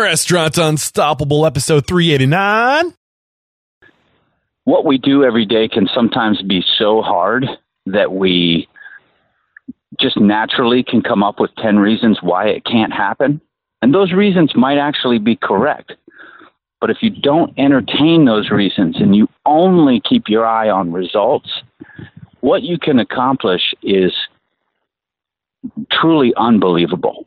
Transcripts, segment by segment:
Restaurant Unstoppable, episode 389. What we do every day can sometimes be so hard that we just naturally can come up with 10 reasons why it can't happen. And those reasons might actually be correct. But if you don't entertain those reasons and you only keep your eye on results, what you can accomplish is truly unbelievable.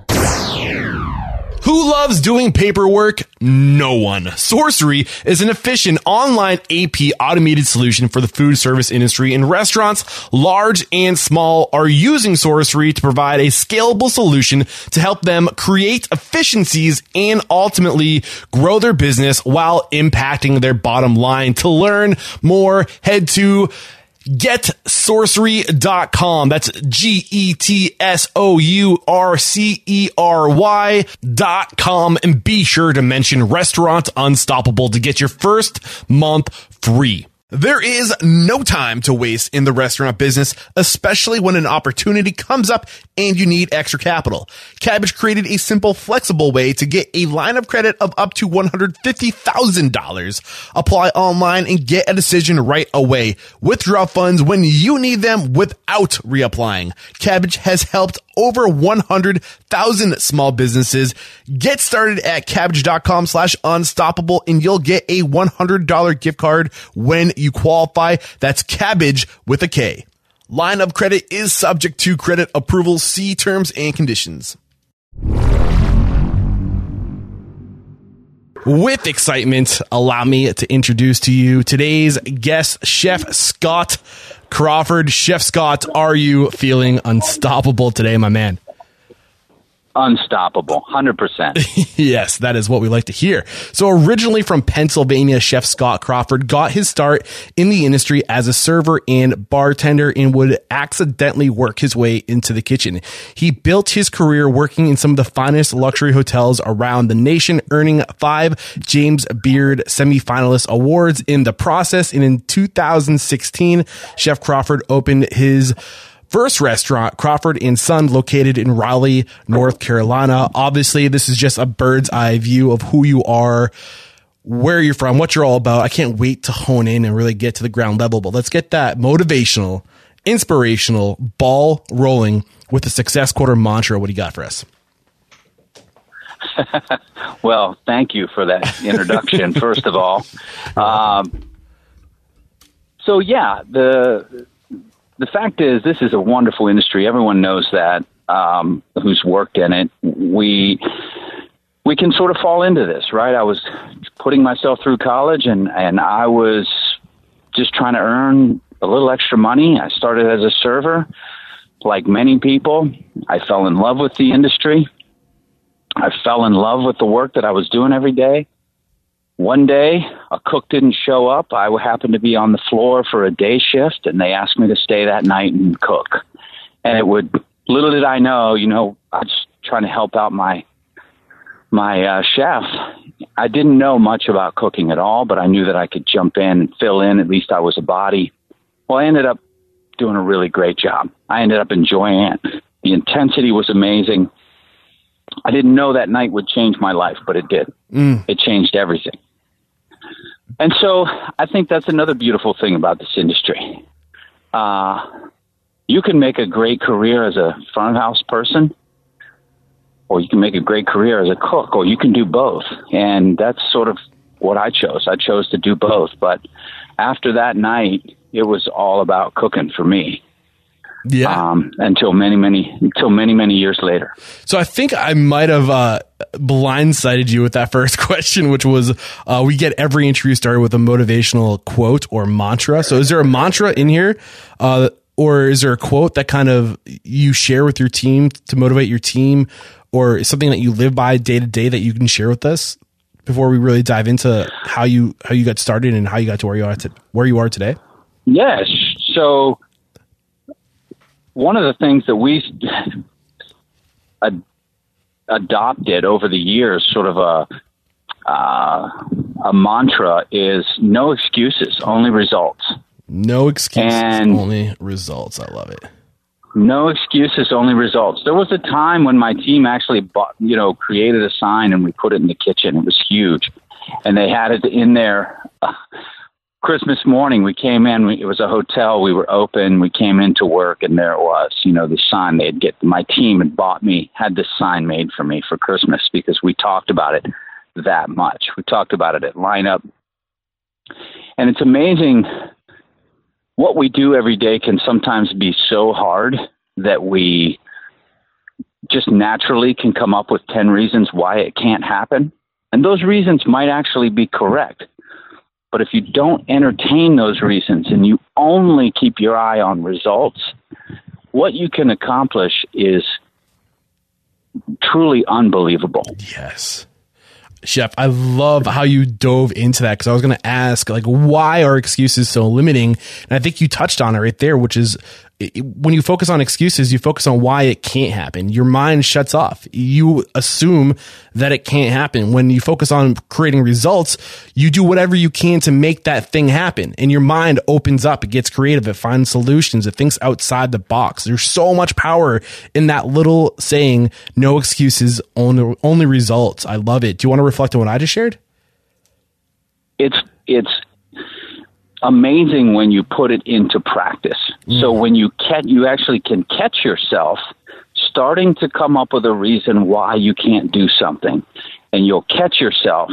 Who loves doing paperwork? No one. Sourcery is an efficient online AP automated solution for the food service industry and restaurants, large and small, are using Sourcery to provide a scalable solution to help them create efficiencies and ultimately grow their business while impacting their bottom line. To learn more, head to getsourcery.com. That's G E T S O U R C E R Y dot com. And be sure to mention Restaurant Unstoppable to get your first month free. There is no time to waste in the restaurant business, especially when an opportunity comes up and you need extra capital. Kabbage created a simple, flexible way to get a line of credit of up to $150,000. Apply online and get a decision right away. Withdraw funds when you need them without reapplying. Kabbage has helped over 100,000 small businesses. Get started at kabbage.com slash unstoppable and you'll get a $100 gift card when you qualify. That's Kabbage with a K. Line of credit is subject to credit approval. See terms and conditions. With excitement, allow me to introduce to you today's guest, Chef Scott Crawford. Chef Scott, are you feeling unstoppable today, my man? Unstoppable, 100%. yes, that is what we like to hear. So originally from Pennsylvania, Chef Scott Crawford got his start in the industry as a server and bartender and would accidentally work his way into the kitchen. He built his career working in some of the finest luxury hotels around the nation, earning five James Beard semifinalist awards in the process. And in 2016, Chef Crawford opened his first restaurant, Crawford and Son, located in Raleigh, North Carolina. Obviously, this is just a bird's eye view of who you are, where you're from, what you're all about. I can't wait to hone in and really get to the ground level, but let's get that motivational, inspirational ball rolling with the success quarter mantra. What do you got for us? well, thank you for that introduction, first of all. Um, so, yeah, the the fact is, this is a wonderful industry. Everyone knows that um, who's worked in it. We we can sort of fall into this, right? I was putting myself through college, and and I was just trying to earn a little extra money. I started as a server, like many people. I fell in love with the industry. I fell in love with the work that I was doing every day. One day, a cook didn't show up. I happened to be on the floor for a day shift, and they asked me to stay that night and cook. And it would, little did I know, you know, I was trying to help out my my uh, chef. I didn't know much about cooking at all, but I knew that I could jump in and fill in. At least I was a body. Well, I ended up doing a really great job. I ended up enjoying it. The intensity was amazing. I didn't know that night would change my life, but it did. Mm. It changed everything. And so I think that's another beautiful thing about this industry. Uh, you can make a great career as a farmhouse person, or you can make a great career as a cook, or you can do both. And that's sort of what I chose. I chose to do both. But after that night, it was all about cooking for me. Yeah. Um, until many, many, until many, many years later. So I think I might have uh, blindsided you with that first question, which was uh, we get every interview started with a motivational quote or mantra. So is there a mantra in here? Uh, or is there a quote that kind of you share with your team to motivate your team or something that you live by day to day that you can share with us before we really dive into how you how you got started and how you got to where you are to, where you are today? Yes. So one of the things that we ad- adopted over the years, sort of a uh, a mantra, is no excuses, only results. No excuses, And- only results. I love it. No excuses, only results. There was a time when my team actually bought, you know, created a sign and we put it in the kitchen. It was huge, and they had it in there. Uh, Christmas morning, we came in. We, it was a hotel. We were open. We came into work, and there it was. You know, the sign they'd get. My team had bought me, had this sign made for me for Christmas because we talked about it that much. We talked about it at lineup, and it's amazing what we do every day can sometimes be so hard that we just naturally can come up with 10 reasons why it can't happen. And those reasons might actually be correct. But if you don't entertain those reasons and you only keep your eye on results, what you can accomplish is truly unbelievable. Yes. Chef, I love how you dove into that because I was going to ask, like, why are excuses so limiting? And I think you touched on it right there, which is when you focus on excuses, you focus on why it can't happen. Your mind shuts off. You assume that it can't happen. When you focus on creating results, you do whatever you can to make that thing happen. And your mind opens up. It gets creative. It finds solutions. It thinks outside the box. There's so much power in that little saying, no excuses, only, only results. I love it. Do you want to reflect on what I just shared? it's it's amazing when you put it into practice. Mm. So when you can you actually can catch yourself starting to come up with a reason why you can't do something and you'll catch yourself.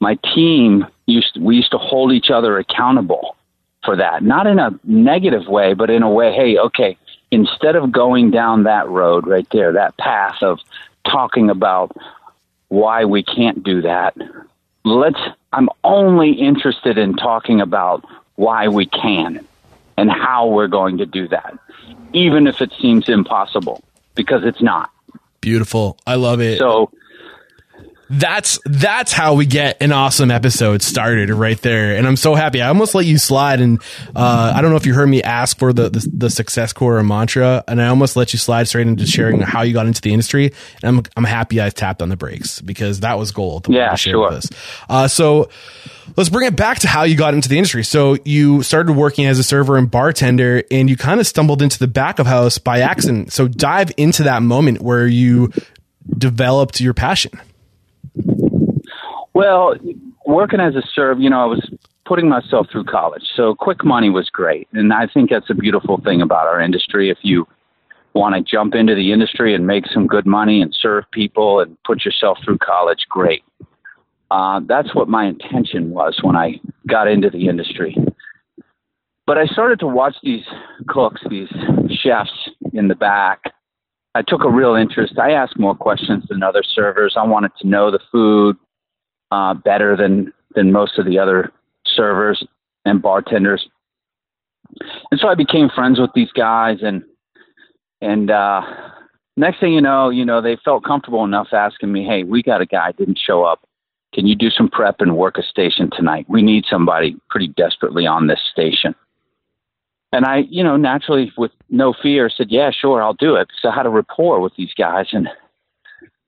My team used we used to hold each other accountable for that. Not in a negative way, but in a way, hey, okay, instead of going down that road right there, that path of talking about why we can't do that, let's I'm only interested in talking about why we can and how we're going to do that, even if it seems impossible, because it's not. Beautiful. I love it. So that's that's how we get an awesome episode started right there. And i'm so happy. I almost let you slide and uh, i don't know if you heard me ask for the, the the success core mantra and i almost let you slide straight into sharing how you got into the industry. And i'm, I'm happy i tapped on the brakes because that was gold Yeah, sure. Uh, so let's bring it back to how you got into the industry. So you started working as a server and bartender and you kind of stumbled into the back of house by accident. So dive into that moment where you developed your passion Well, working as a serve, you know, I was putting myself through college. So quick money was great. And I think that's a beautiful thing about our industry. If you want to jump into the industry and make some good money and serve people and put yourself through college, great. Uh, that's what my intention was when I got into the industry. But I started to watch these cooks, these chefs in the back. I took a real interest. I asked more questions than other servers. I wanted to know the food, uh, better than than most of the other servers and bartenders. And so I became friends with these guys, and and uh, next thing you know, you know they felt comfortable enough asking me, "Hey, we got a guy didn't show up. Can you do some prep and work a station tonight? We need somebody pretty desperately on this station." And I, you know, naturally with no fear said, "Yeah, sure, I'll do it." So I had a rapport with these guys, and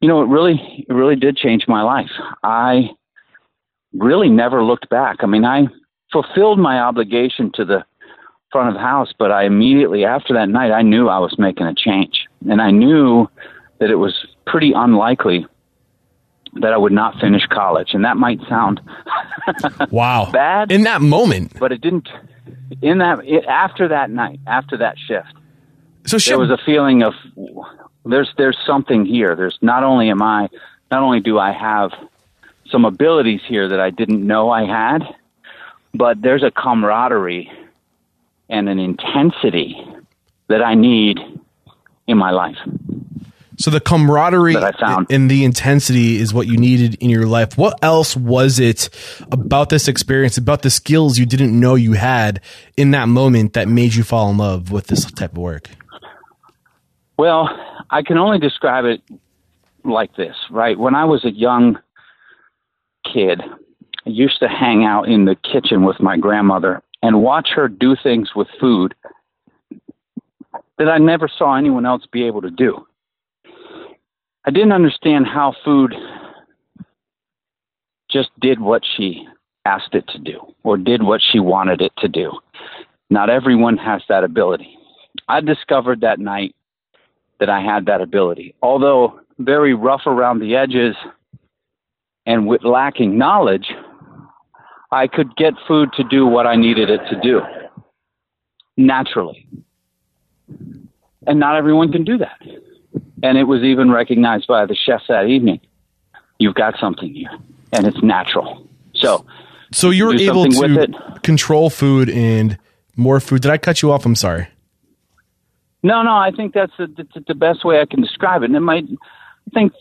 you know, it really, it really did change my life. I really never looked back. I mean, I fulfilled my obligation to the front of the house, but I immediately after that night, I knew I was making a change, and I knew that it was pretty unlikely that I would not finish college, and that might sound Wow. Bad. In that moment. but it didn't. In that, it, after that night, after that shift, So there was a feeling of there's there's something here. There's not only am I not only do I have some abilities here that I didn't know I had, but there's a camaraderie and an intensity that I need in my life. So the camaraderie that I found. and the intensity is what you needed in your life. What else was it about this experience, about the skills you didn't know you had in that moment that made you fall in love with this type of work? Well, I can only describe it like this, right? When I was a young kid, I used to hang out in the kitchen with my grandmother and watch her do things with food that I never saw anyone else be able to do. I didn't understand how food just did what she asked it to do or did what she wanted it to do. Not everyone has that ability. I discovered that night that I had that ability. Although very rough around the edges and with lacking knowledge, I could get food to do what I needed it to do naturally. And not everyone can do that. And it was even recognized by the chefs that evening. You've got something here, and it's natural. So, so you were able to control food and more food. Did I cut you off? I'm sorry. No, no, I think that's the, the, the best way I can describe it. And it might, I think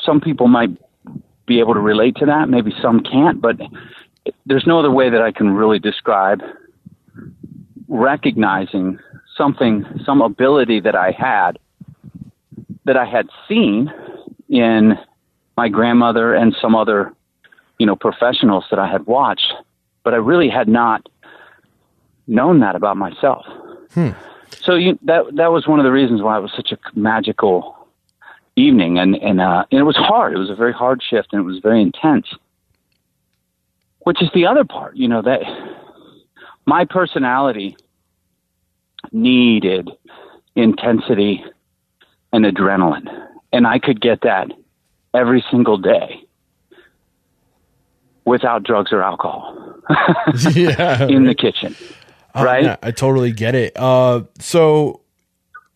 some people might be able to relate to that. Maybe some can't, but there's no other way that I can really describe recognizing something, some ability that I had that I had seen in my grandmother and some other, you know, professionals that I had watched, but I really had not known that about myself. Hmm. So you, that that was one of the reasons why it was such a magical evening, and and, uh, and it was hard. It was a very hard shift, and it was very intense. Which is the other part, you know, that my personality needed intensity and adrenaline. And I could get that every single day without drugs or alcohol yeah. in the kitchen. Uh, right? Yeah, I totally get it. Uh, so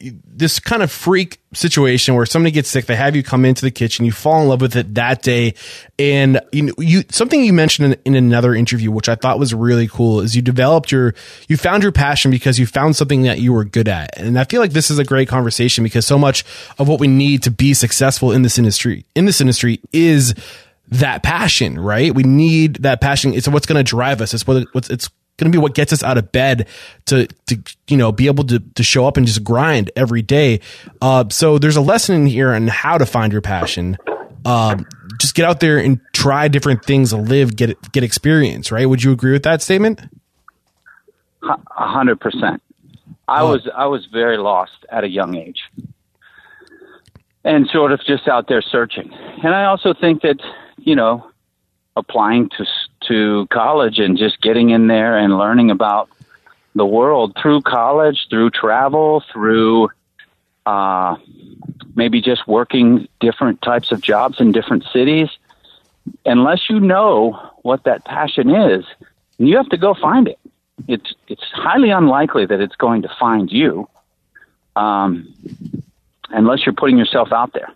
this kind of freak situation where somebody gets sick, they have you come into the kitchen, you fall in love with it that day, and you know, you something you mentioned in, in, another interview, which I thought was really cool, is you developed your you found your passion because you found something that you were good at, and I feel like this is a great conversation because so much of what we need to be successful in this industry in this industry is that passion, right? We need that passion. It's what's going to drive us. It's what it's, it's going to be what gets us out of bed to, to, you know, be able to, to show up and just grind every day. Uh, so there's a lesson in here on how to find your passion. Um, just get out there and try different things, live, get, get experience, right? Would you agree with that statement? A hundred percent. I oh. was, I was very lost at a young age and sort of just out there searching. And I also think that, you know, applying to to college and just getting in there and learning about the world through college, through travel, through uh, maybe just working different types of jobs in different cities. Unless you know what that passion is, you have to go find it. It's it's highly unlikely that it's going to find you, um, unless you're putting yourself out there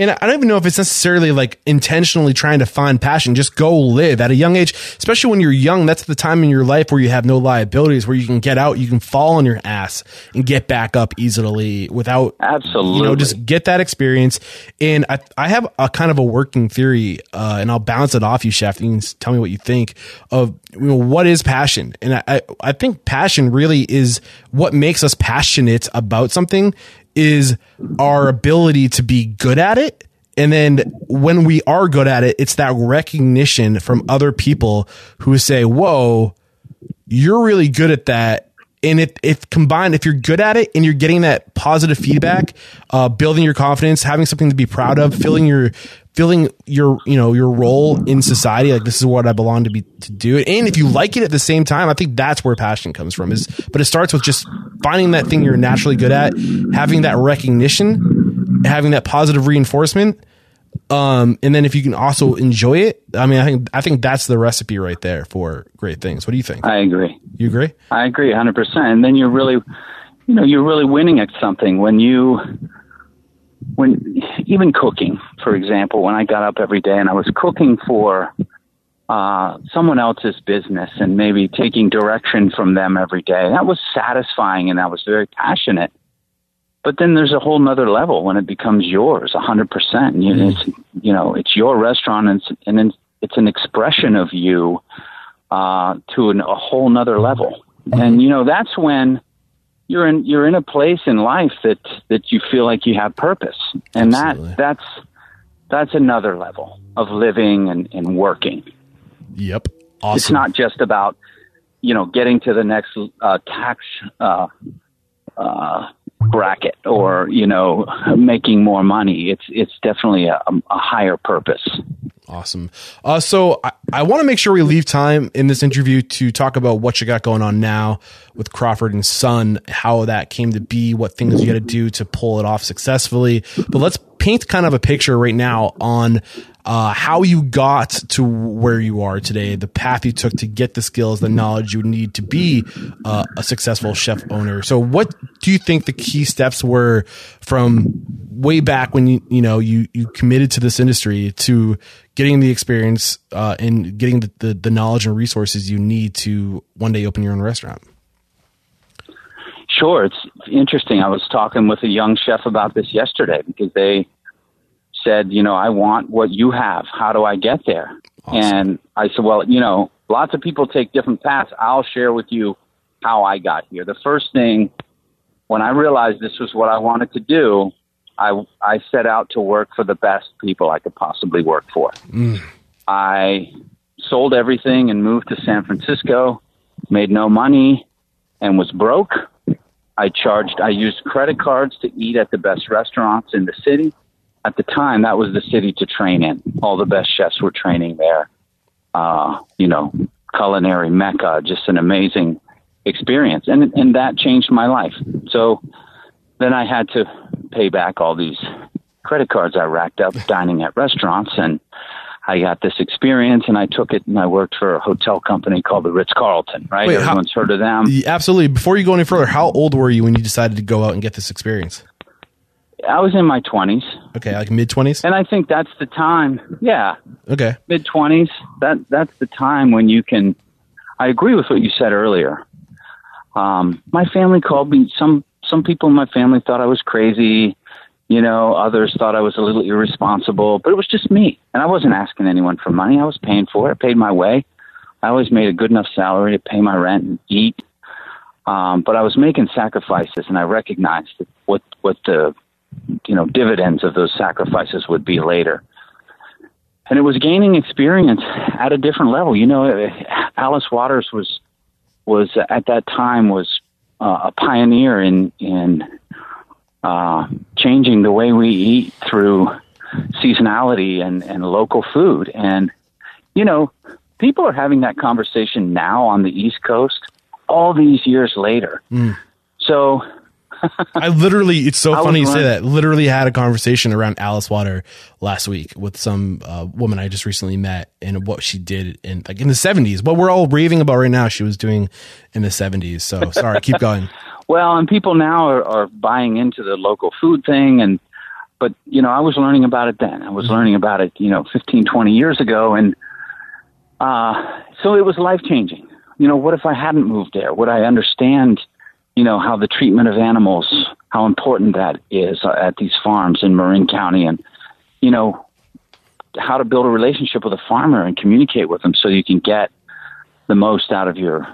and I don't even know if it's necessarily like intentionally trying to find passion. Just go live at a young age, especially when you're young. That's the time in your life where you have no liabilities, where you can get out, you can fall on your ass and get back up easily without absolutely, you know, just get that experience. And I, I have a kind of a working theory, uh, and I'll bounce it off you, Chef. You can tell me what you think of, you know, what is passion? And I, I think passion really is what makes us passionate about something is our ability to be good at it. And then when we are good at it, it's that recognition from other people who say, whoa, you're really good at that. And if, if combined, if you're good at it and you're getting that positive feedback, uh, building your confidence, having something to be proud of, filling your feeling your you know your role in society like this is what i belong to be to do and if you like it at the same time i think that's where passion comes from is but it starts with just finding that thing you're naturally good at having that recognition having that positive reinforcement um and then if you can also enjoy it i mean i think i think that's the recipe right there for great things. What do you think? I agree. You agree? I agree 100% and then you're really you know you're really winning at something when you when even cooking, for example, when I got up every day and I was cooking for uh, someone else's business and maybe taking direction from them every day, that was satisfying and that was very passionate. But then there's a whole nother level when it becomes yours, a hundred percent. It's you know it's your restaurant and it's, and it's an expression of you uh, to an, a whole nother level. And you know that's when you're in you're in a place in life that that you feel like you have purpose, and Absolutely. that that's that's another level of living and, and working. Yep, awesome. It's not just about you know getting to the next uh, tax uh, uh, bracket or you know making more money. It's it's definitely a, a higher purpose. Awesome. Uh, so I, I want to make sure we leave time in this interview to talk about what you got going on now with Crawford and Son, how that came to be, what things you got to do to pull it off successfully. But let's paint kind of a picture right now on uh, how you got to where you are today, the path you took to get the skills, the knowledge you need to be uh, a successful chef owner. So, what do you think the key steps were from way back when you you know you you committed to this industry to getting the experience uh, and getting the, the the knowledge and resources you need to one day open your own restaurant? Sure, it's interesting. I was talking with a young chef about this yesterday because they said, you know, I want what you have. How do I get there? Awesome. And I said, well, you know, lots of people take different paths. I'll share with you how I got here. The first thing, when I realized this was what I wanted to do, I, I set out to work for the best people I could possibly work for. Mm. I sold everything and moved to San Francisco, made no money, and was broke. I charged, I used credit cards to eat at the best restaurants in the city at the time, that was the city to train in. All the best chefs were training there. Uh, you know, culinary mecca, just an amazing experience, and and that changed my life. So then I had to pay back all these credit cards I racked up dining at restaurants, and I got this experience, and I took it, and I worked for a hotel company called the Ritz Carlton. Right, Wait, everyone's how, heard of them. Absolutely. Before you go any further, how old were you when you decided to go out and get this experience? I was in my twenties. Okay, like mid twenties. And I think that's the time. Yeah. Okay. Mid twenties. That that's the time when you can. I agree with what you said earlier. Um, my family called me. Some some people in my family thought I was crazy. You know, others thought I was a little irresponsible. But it was just me, and I wasn't asking anyone for money. I was paying for it. I paid my way. I always made a good enough salary to pay my rent and eat. Um, but I was making sacrifices, and I recognized what what the you know dividends of those sacrifices would be later. And it was gaining experience at a different level. You know, Alice Waters was was at that time was uh, a pioneer in in uh, changing the way we eat through seasonality and, and local food. And you know, people are having that conversation now on the East Coast all these years later. Mm. So I literally, it's so I funny you say that. Literally had a conversation around Alice Water last week with some uh, woman I just recently met and what she did in like in the seventies. What we're all raving about right now, she was doing in the seventies. So sorry, keep going. Well, and people now are, are buying into the local food thing and but you know i was learning about it then i was mm-hmm. learning about it you know 15 20 years ago and uh so it was life changing you know what if i hadn't moved there would i understand you know, how the treatment of animals, how important that is uh, at these farms in Marin County, and you know, how to build a relationship with a farmer and communicate with them so you can get the most out of your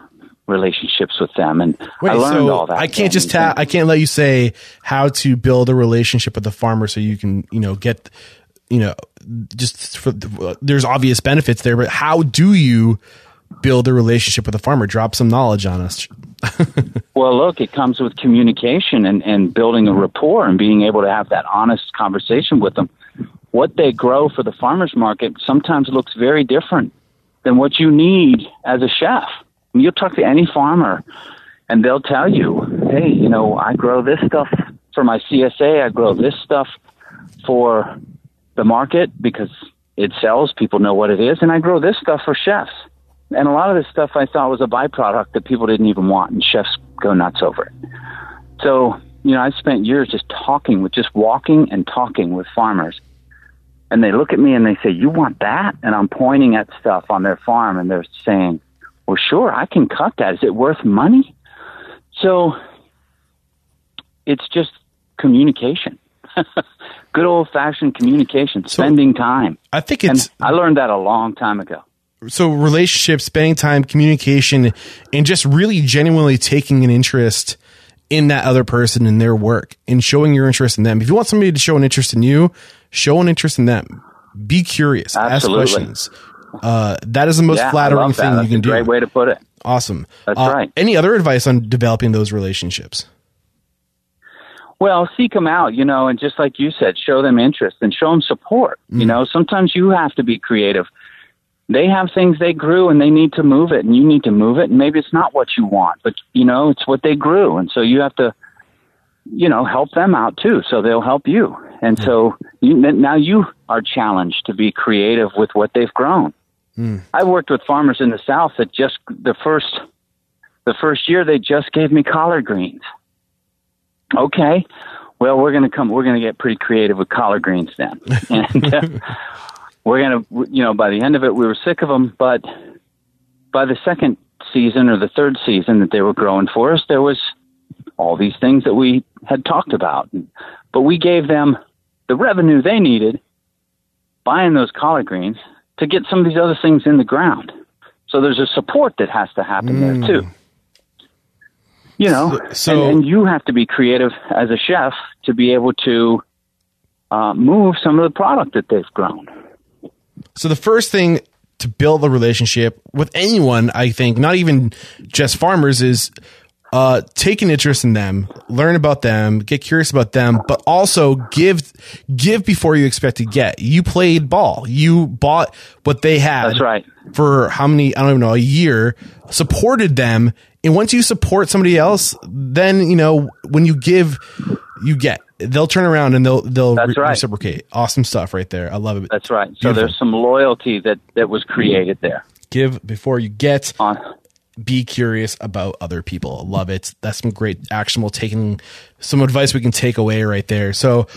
relationships with them. And Wait, I learned so all that. I can't just ta- I can't let you say how to build a relationship with the farmer so you can, you know, get, you know, just for, there's obvious benefits there, but how do you build a relationship with a farmer? Drop some knowledge on us. well, look, it comes with communication and, and building a rapport and being able to have that honest conversation with them. What they grow for the farmer's market sometimes looks very different than what you need as a chef. You'll talk to any farmer and they'll tell you, hey, you know, I grow this stuff for my CSA, I grow this stuff for the market because it sells, people know what it is, and I grow this stuff for chefs. And a lot of this stuff I thought was a byproduct that people didn't even want, and chefs go nuts over it. So, you know, I spent years just talking with, just walking and talking with farmers. And they look at me and they say, You want that? And I'm pointing at stuff on their farm, and they're saying, Well, sure, I can cut that. Is it worth money? So it's just communication. Good old fashioned communication, spending so, time. I think it's. And I learned that a long time ago so relationships, spending time, communication, and just really genuinely taking an interest in that other person and their work and showing your interest in them. If you want somebody to show an interest in you, show an interest in them. Be curious. Absolutely. Ask questions. Uh, that is the most yeah, flattering thing That's you can do. Great way to put it. Awesome. That's uh, right. Any other advice on developing those relationships? Well, seek them out, you know, and just like you said, show them interest and show them support. Mm. You know, sometimes you have to be creative. They have things they grew and they need to move it, and you need to move it. And maybe it's not what you want, but you know, it's what they grew, and so you have to, you know, help them out too, so they'll help you. And so you, now you are challenged to be creative with what they've grown. Mm. I've worked with farmers in the South that just the first the first year they just gave me collard greens okay, well, we're going to come, we're going to get pretty creative with collard greens then. and uh, we're going to, you know, by the end of it, we were sick of them. But by the second season or the third season that they were growing for us, there was all these things that we had talked about. But we gave them the revenue they needed buying those collard greens to get some of these other things in the ground. So there's a support that has to happen mm. there too you know, so, and, and, you have to be creative as a chef to be able to uh, move some of the product that they've grown. So the first thing to build a relationship with anyone, I think, not even just farmers, is uh, take an interest in them, learn about them, get curious about them, but also give give before you expect to get. You played ball. You bought what they had. That's right. For how many? I don't even know. A year. Supported them and once you support somebody else, then you know when you give, you get. They'll turn around and they'll they'll That's right. reciprocate. Awesome stuff right there. I love it. That's right. So there's some loyalty that that was created there. Give before you get. On. Be curious about other people. Love it. That's some great actionable taking some advice we can take away right there. So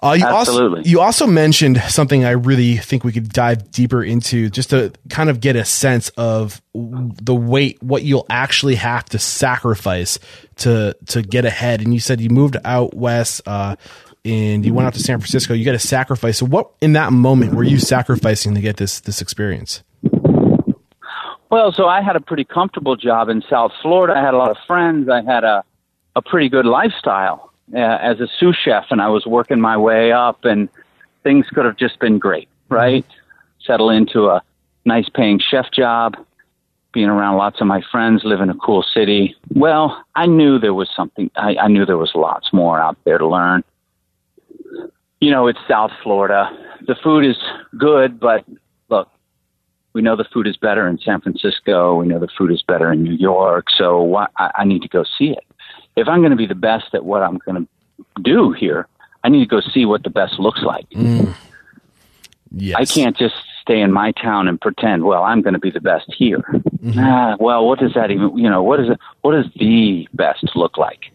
uh, you Absolutely. Also, you also mentioned something I really think we could dive deeper into just to kind of get a sense of the weight, what you'll actually have to sacrifice to to get ahead. And you said you moved out west uh, and you went out to San Francisco. You got to sacrifice. So, what in that moment were you sacrificing to get this this experience? Well, so I had a pretty comfortable job in South Florida. I had a lot of friends. I had a a pretty good lifestyle uh, as a sous chef, and I was working my way up, and things could have just been great, right? Settle into a nice paying chef job, being around lots of my friends, live in a cool city. Well, I knew there was something. I, I knew there was lots more out there to learn. You know, it's South Florida. The food is good, but look, we know the food is better in San Francisco. We know the food is better in New York. So why, I, I need to go see it if I'm going to be the best at what I'm going to do here, I need to go see what the best looks like. Mm. Yes. I can't just stay in my town and pretend, well, I'm going to be the best here. Mm-hmm. Ah, well, what does that even, you know, what is it, what does the best look like?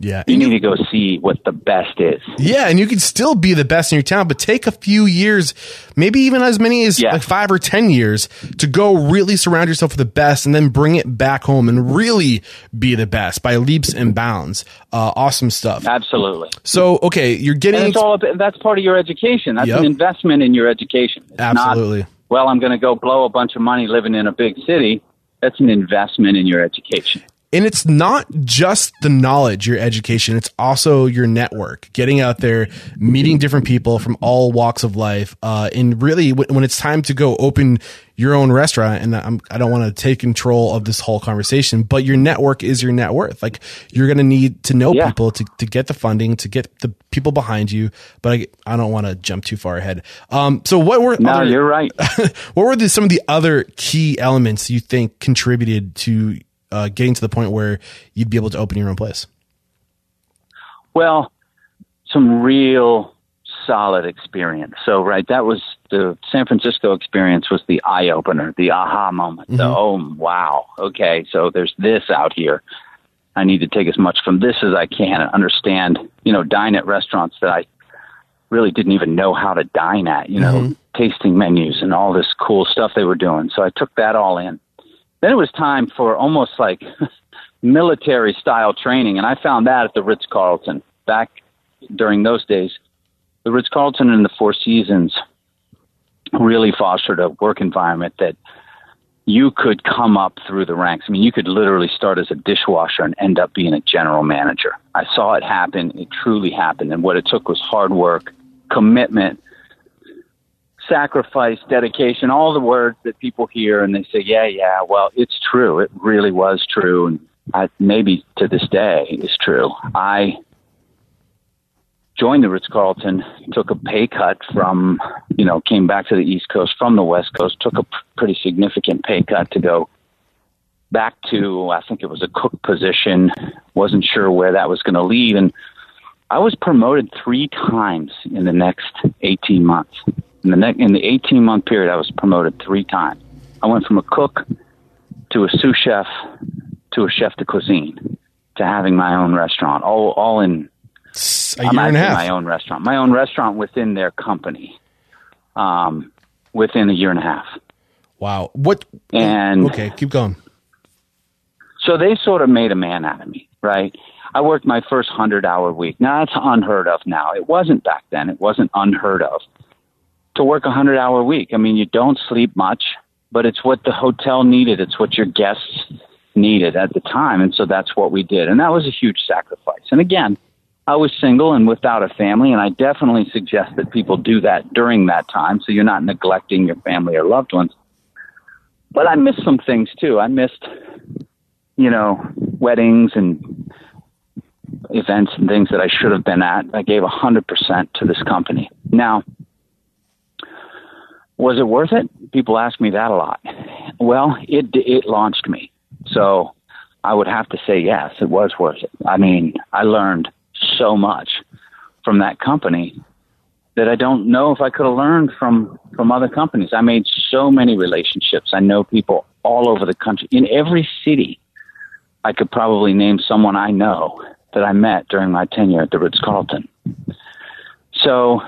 Yeah. You need to go see what the best is. Yeah. And you can still be the best in your town, but take a few years, maybe even as many as yeah. like five or 10 years to go really surround yourself with the best and then bring it back home and really be the best by leaps and bounds. Uh, awesome stuff. Absolutely. So, okay, you're getting. And it's all, that's part of your education. That's yep. an investment in your education. It's Absolutely. Not, well, I'm going to go blow a bunch of money living in a big city. That's an investment in your education and it's not just the knowledge, your education, it's also your network, getting out there, meeting different people from all walks of life. Uh, and really when it's time to go open your own restaurant, and I'm, I do not want to take control of this whole conversation, but your network is your net worth. Like you're going to need to know yeah. people to, to get the funding, to get the people behind you. But I, I don't want to jump too far ahead. Um, so what were, no, other, you're right. what were the, some of the other key elements you think contributed to uh, getting to the point where you'd be able to open your own place? Well, some real solid experience. So, right, that was the San Francisco experience was the eye opener, the aha moment. Mm-hmm. The oh wow, okay, so there's this out here. I need to take as much from this as I can and understand, you know, dine at restaurants that I really didn't even know how to dine at, you know, mm-hmm. tasting menus and all this cool stuff they were doing. So I took that all in. Then it was time for almost like military style training, and I found that at the Ritz Carlton back during those days. The Ritz Carlton and the Four Seasons really fostered a work environment that you could come up through the ranks. I mean, you could literally start as a dishwasher and end up being a general manager. I saw it happen. It truly happened. And what it took was hard work, commitment, sacrifice, dedication, all the words that people hear and they say, yeah, yeah, well, it's true. It really was true. And I, maybe to this day is true. I joined the Ritz Carlton, took a pay cut from, you know, came back to the East Coast from the West Coast, took a p- pretty significant pay cut to go back to, I think it was a cook position, wasn't sure where that was going to lead. And I was promoted three times in the next 18 months. In the, ne- in the 18 month period, I was promoted three times. I went from a cook to a sous chef to a chef de cuisine to having my own restaurant, all, all in a year I'm and a half. My own restaurant, my own restaurant within their company, um, within a year and a half. Wow. What? And okay, keep going. So they sort of made a man out of me, right? I worked my first hundred hour week. Now that's unheard of. Now it wasn't back then. It wasn't unheard of to work a hundred hour week. I mean, you don't sleep much, but it's what the hotel needed. It's what your guests needed at the time, and so that's what we did. And that was a huge sacrifice. And again, I was single and without a family, and I definitely suggest that people do that during that time so you're not neglecting your family or loved ones. But I missed some things too. I missed, you know, weddings and events and things that I should have been at. I gave a 100% to this company. Now, was it worth it? People ask me that a lot. Well, it it launched me. So I would have to say yes, it was worth it. I mean, I learned so much from that company that I don't know if I could have learned from from other companies. I made so many relationships. I know people all over the country. In every city, I could probably name someone I know that I met during my tenure at the Ritz Carlton. So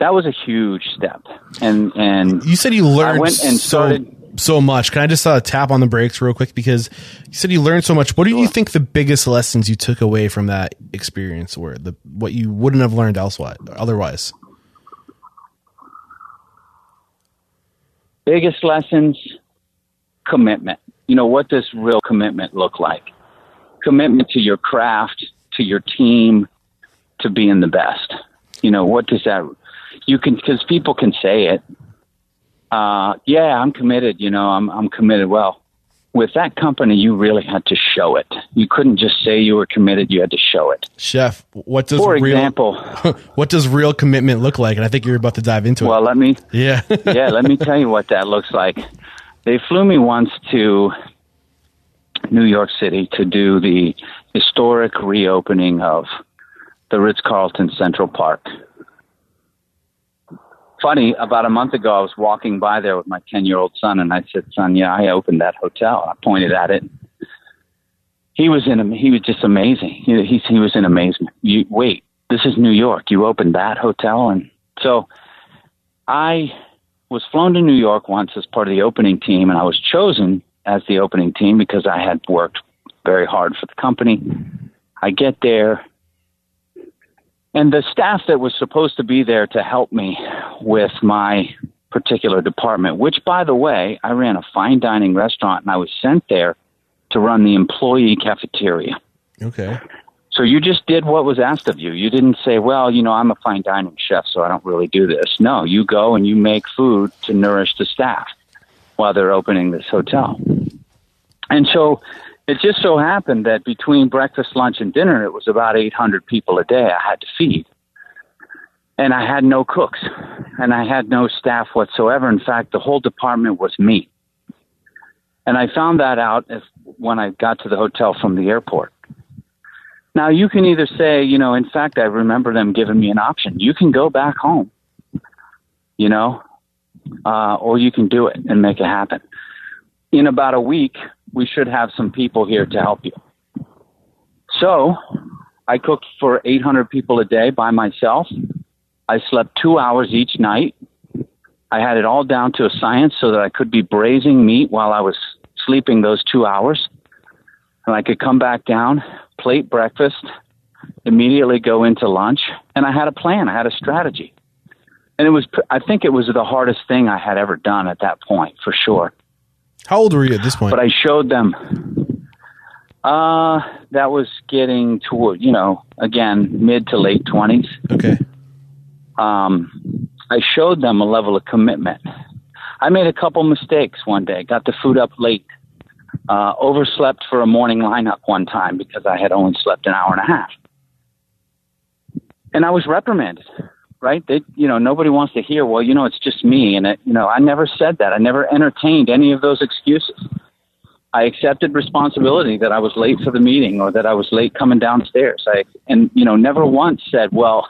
that was a huge step. And and you said you learned and started so so much. Can I just uh, tap on the brakes real quick because you said you learned so much. What do you think the biggest lessons you took away from that experience were? The what you wouldn't have learned elsewhere otherwise. Biggest lessons, commitment. You know, what does real commitment look like? Commitment to your craft, to your team, to being the best. You know, what does that? You can because people can say it, uh, yeah, I'm committed. You know, I'm I'm committed. Well, with that company, you really had to show it. You couldn't just say you were committed. You had to show it. Chef, what does for real, example, what does real commitment look like? And I think you're about to dive into well, it. Well, let me. Yeah, yeah. Let me tell you what that looks like. They flew me once to New York City to do the historic reopening of the Ritz Carlton Central Park funny, about a month ago, I was walking by there with my 10 year old son, and I said, Son, yeah, I opened that hotel. I pointed at it. He was in, he was just amazing. He, he, he was in amazement. You, wait, this is New York. You opened that hotel? And so I was flown to New York once as part of the opening team, and I was chosen as the opening team because I had worked very hard for the company. I get there, and the staff that was supposed to be there to help me with my particular department, which, by the way, I ran a fine dining restaurant and I was sent there to run the employee cafeteria. Okay. So you just did what was asked of you. You didn't say, well, you know, I'm a fine dining chef, so I don't really do this. No, you go and you make food to nourish the staff while they're opening this hotel. And so it just so happened that between breakfast, lunch, and dinner, it was about 800 people a day I had to feed. And I had no cooks and I had no staff whatsoever. In fact, the whole department was me. And I found that out when I got to the hotel from the airport. Now, you can either say, you know, in fact, I remember them giving me an option. You can go back home, you know, uh, or you can do it and make it happen. In about a week, we should have some people here to help you. So I cooked for 800 people a day by myself. I slept two hours each night. I had it all down to a science so that I could be braising meat while I was sleeping those two hours. And I could come back down, plate breakfast, immediately go into lunch. And I had a plan, I had a strategy. And it was, I think it was the hardest thing I had ever done at that point, for sure. How old were you at this point? But I showed them. Uh, that was getting toward, you know, again, mid to late 20s. Okay. Um, I showed them a level of commitment. I made a couple mistakes one day, got the food up late, uh, overslept for a morning lineup one time because I had only slept an hour and a half. and I was reprimanded. Right? They, you know, nobody wants to hear. Well, you know, it's just me, and it, you know, I never said that. I never entertained any of those excuses. I accepted responsibility that I was late for the meeting or that I was late coming downstairs. I and you know, never once said, "Well,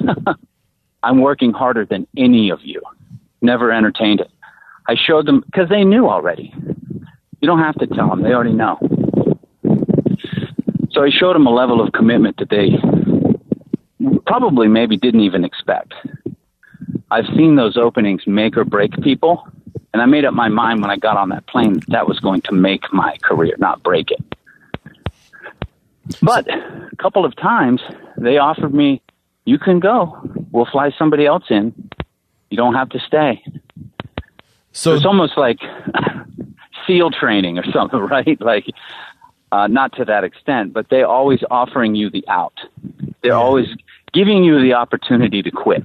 I'm working harder than any of you." Never entertained it. I showed them because they knew already. You don't have to tell them; they already know. So I showed them a level of commitment that they probably maybe didn't even expect. I've seen those openings make or break people, and I made up my mind when I got on that plane that that was going to make my career, not break it. But a couple of times they offered me, you can go. We'll fly somebody else in. You don't have to stay. So it's almost like SEAL training or something, right? Like, uh, not to that extent, but they're always offering you the out. They're always giving you the opportunity to quit.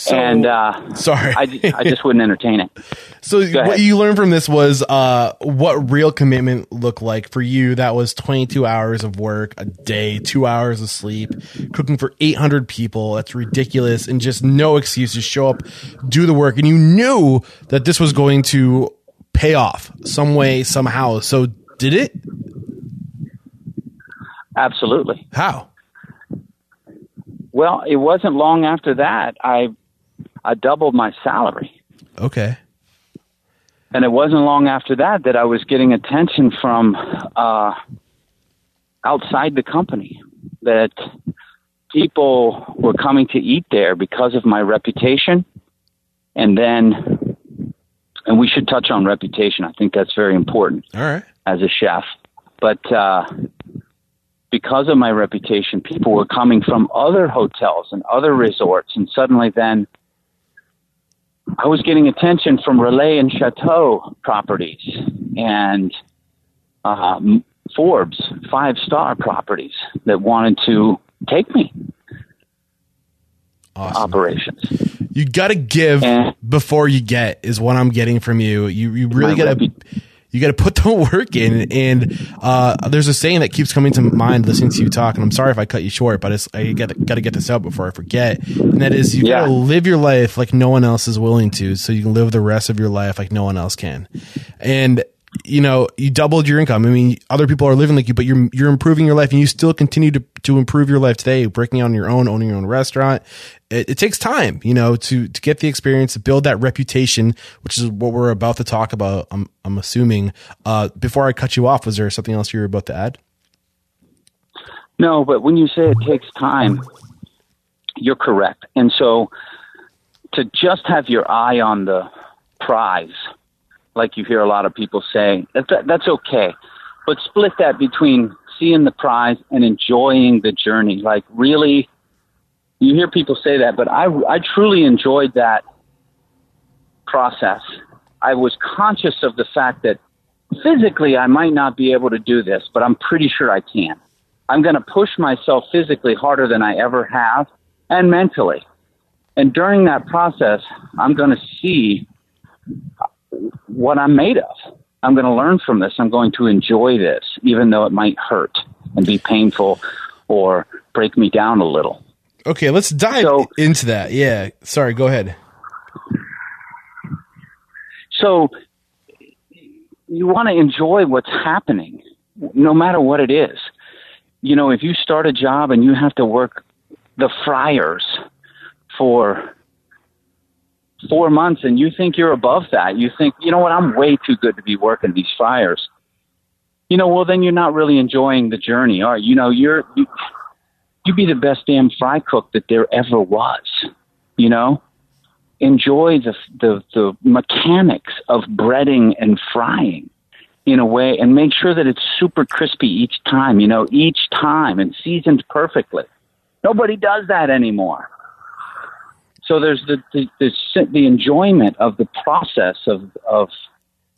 So, and uh, sorry, I, I just wouldn't entertain it. So what you learned from this was uh, what real commitment looked like for you. That was 22 hours of work a day, two hours of sleep, cooking for 800 people. That's ridiculous, and just no excuses. Show up, do the work, and you knew that this was going to pay off some way, somehow. So did it? Absolutely. How? Well, it wasn't long after that I I doubled my salary. Okay. And it wasn't long after that that I was getting attention from uh, outside the company that people were coming to eat there because of my reputation. And then, and we should touch on reputation. I think that's very important All right. as a chef. But uh, because of my reputation, people were coming from other hotels and other resorts, and suddenly then I was getting attention from Relais and Chateaux properties and um, Forbes five star properties that wanted to take me. Awesome. Operations. You got to give And- before you get is what I'm getting from you. You you really got to you got to put the work in. And uh, there's a saying that keeps coming to mind listening to you talk. And I'm sorry if I cut you short, but it's, I got got to get this out before I forget. And that is you got to live your life like no one else is willing to, so you can live the rest of your life like no one else can. And you know, you doubled your income. I mean, other people are living like you, but you're you're improving your life, and you still continue to to improve your life today, breaking on your own, owning your own restaurant. It, it takes time, you know, to to get the experience, to build that reputation, which is what we're about to talk about. I'm I'm assuming. Uh, before I cut you off, was there something else you were about to add? No, but when you say it takes time, you're correct. And so to just have your eye on the prize, like you hear a lot of people say, that, that, that's okay. But split that between seeing the prize and enjoying the journey. Like really, you hear people say that, but I, I truly enjoyed that process. I was conscious of the fact that physically I might not be able to do this, but I'm pretty sure I can. I'm going to push myself physically harder than I ever have and mentally. And during that process, I'm going to see what I'm made of. I'm going to learn from this. I'm going to enjoy this, even though it might hurt and be painful or break me down a little. Okay, let's dive So- into that. Yeah, sorry, go ahead. So you want to enjoy what's happening, no matter what it is. You know, if you start a job and you have to work the fryers for four months and you think you're above that, you think, you know what, I'm way too good to be working these fires. You know, well, then you're not really enjoying the journey, are you? You know, you're, you, you be the best damn fry cook that there ever was, you know? enjoy the, the the mechanics of breading and frying in a way and make sure that it's super crispy each time you know each time and seasoned perfectly nobody does that anymore so there's the the, the, the enjoyment of the process of of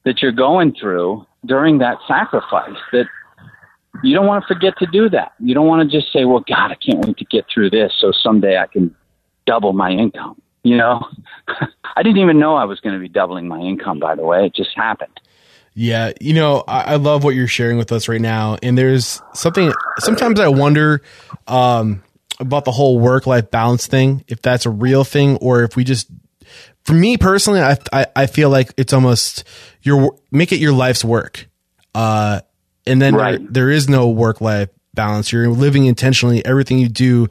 that you're going through during that sacrifice that you don't want to forget to do that you don't want to just say well god i can't wait to get through this so someday i can double my income you know i didn't even know i was going to be doubling my income by the way it just happened Yeah, you know, I, I love what you're sharing with us right now. And there's something. Sometimes I wonder, um, about the whole work life balance thing, if that's a real thing, or if we just, for me personally, I, I, I feel like it's almost your, make it your life's work. Uh, and then Right. there, there is no work life balance. You're living intentionally. Everything you do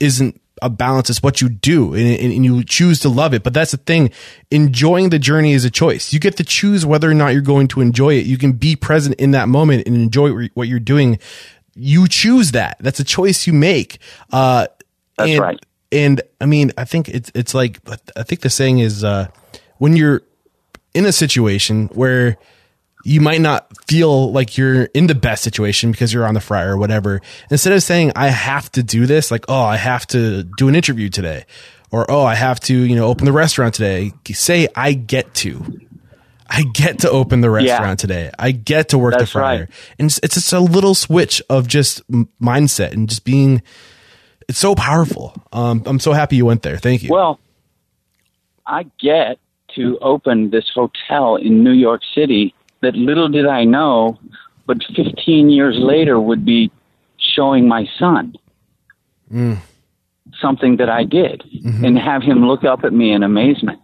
isn't a balance. It's what you do and, and, and you choose to love it. But that's the thing. Enjoying the journey is a choice. You get to choose whether or not you're going to enjoy it. You can be present in that moment and enjoy what you're doing. You choose that. That's a choice you make. Uh, That's and, right. And I mean, I think it's, it's like, I think the saying is, uh, when you're in a situation where you might not feel like you're in the best situation because you're on the fry or whatever. Instead of saying, I have to do this, like, oh, I have to do an interview today or, oh, I have to, you know, open the restaurant today. Say, I get to. I get to open the restaurant today. I get to work the That's fryer. right. And it's, it's just a little switch of just mindset and just being, it's so powerful. Um, I'm so happy you went there. Thank you. Well, I get to open this hotel in New York City that little did I know, but 15 years later would be showing my son something that I did and have him look up at me in amazement.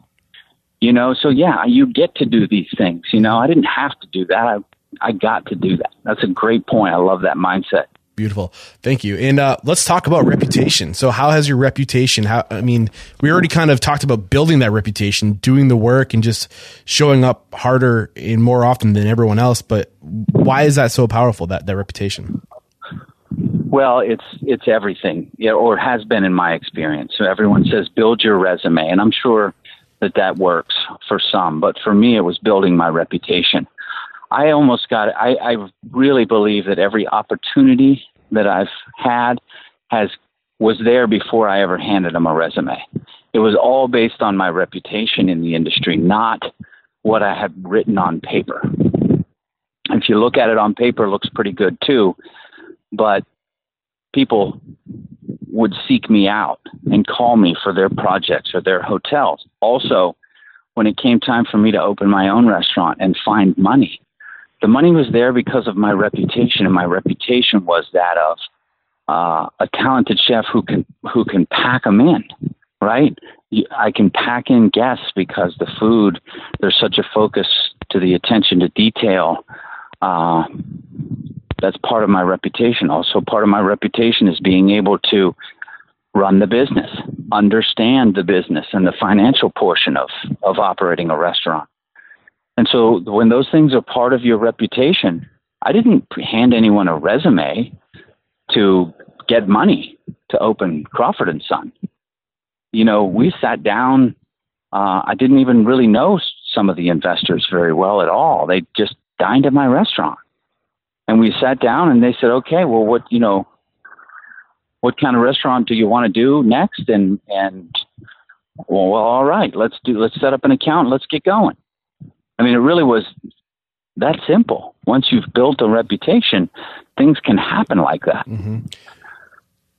You know, so yeah, you get to do these things. You know, I didn't have to do that. I I got to do that. That's a great point. I love that mindset. Beautiful. Thank you. And uh, let's talk about reputation. So, how has your reputation? How I mean, we already kind of talked about building that reputation, doing the work, and just showing up harder and more often than everyone else. But why is that so powerful? That that reputation. Well, it's it's everything, yeah, or has been in my experience. So everyone says build your resume, and I'm sure that that works for some, but for me, it was building my reputation. I almost got. I, I really believe that every opportunity that I've had has was there before I ever handed them a resume. It was all based on my reputation in the industry, not what I had written on paper. If you look at it on paper, it looks pretty good too, but people would seek me out and call me for their projects or their hotels. Also, when it came time for me to open my own restaurant and find money, the money was there because of my reputation, and my reputation was that of uh, a talented chef who can who can pack them in. Right, I can pack in guests because the food. There's such a focus to the attention to detail. Uh, that's part of my reputation. Also, part of my reputation is being able to run the business, understand the business and the financial portion of, of operating a restaurant. And so when those things are part of your reputation, I didn't hand anyone a resume to get money to open Crawford and Son. You know, we sat down. Uh, I didn't even really know some of the investors very well at all. They just dined at my restaurant, and we sat down and they said, "Okay, well, what you know, what kind of restaurant do you want to do next?" And and well, well, all right, let's do let's set up an account. Let's get going. I mean, it really was that simple. Once you've built a reputation, things can happen like that.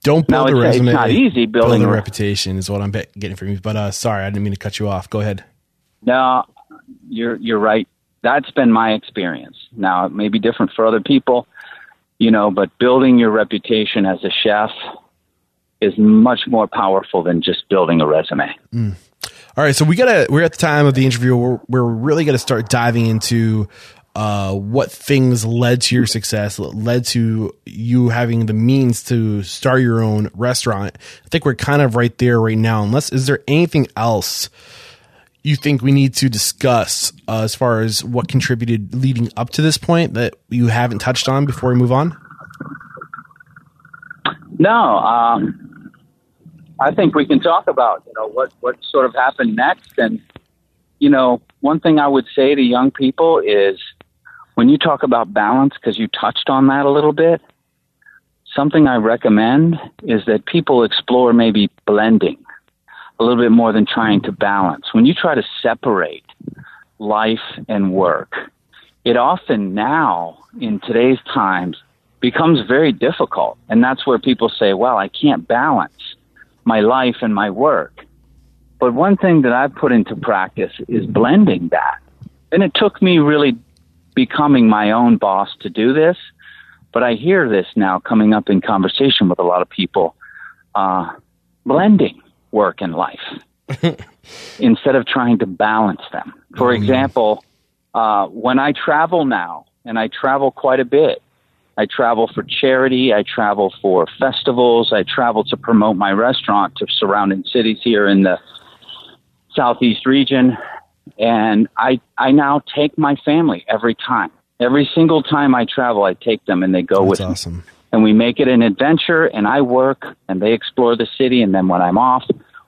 Don't Now, build a it's- it's not easy building build a a- reputation is what I'm getting from you. But uh, sorry, I didn't mean to cut you off. Go ahead. No, you're you're right. That's been my experience. Now it may be different for other people, you know, but building your reputation as a chef is much more powerful than just building a resume. All right, so we gotta. We're at the time of the interview where we're really gonna start diving into uh, what things led to your success, led to you having the means to start your own restaurant. I think we're kind of right there right now. Unless is there anything else you think we need to discuss uh, as far as what contributed leading up to this point that you haven't touched on before we move on? No, um, I think we can talk about you know what what sort of happened next, and you know one thing I would say to young people is when you talk about balance, because you touched on that a little bit. Something I recommend is that people explore maybe blending a little bit more than trying to balance. When you try to separate life and work, it often now in today's times becomes very difficult. And that's where people say, well, I can't balance my life and my work. But one thing that I've put into practice is blending that. And it took me really becoming my own boss to do this. But I hear this now coming up in conversation with a lot of people uh, blending work and life instead of trying to balance them. For example, uh, when I travel now, and I travel quite a bit, I travel for charity, I travel for festivals, I travel to promote my restaurant to surrounding cities here in the southeast region, and I I now take my family every time. Every single time I travel, I take them and they go That's with awesome. me. And we make it an adventure, and I work, and they explore the city, and then when I'm off,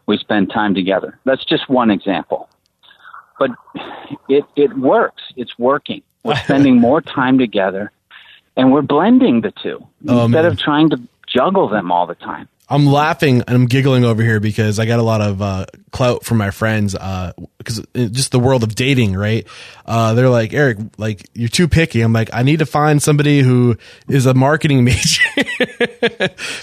we spend time together. That's just one example. But it, it works. It's working. We're spending more time together, and we're blending the two Oh, instead man. of trying to juggle them all the time. I'm laughing and I'm giggling over here because I got a lot of uh, clout from my friends because just the world of dating, right? Uh, they're like, Eric, like you're too picky. I'm like, I need to find somebody who is a marketing major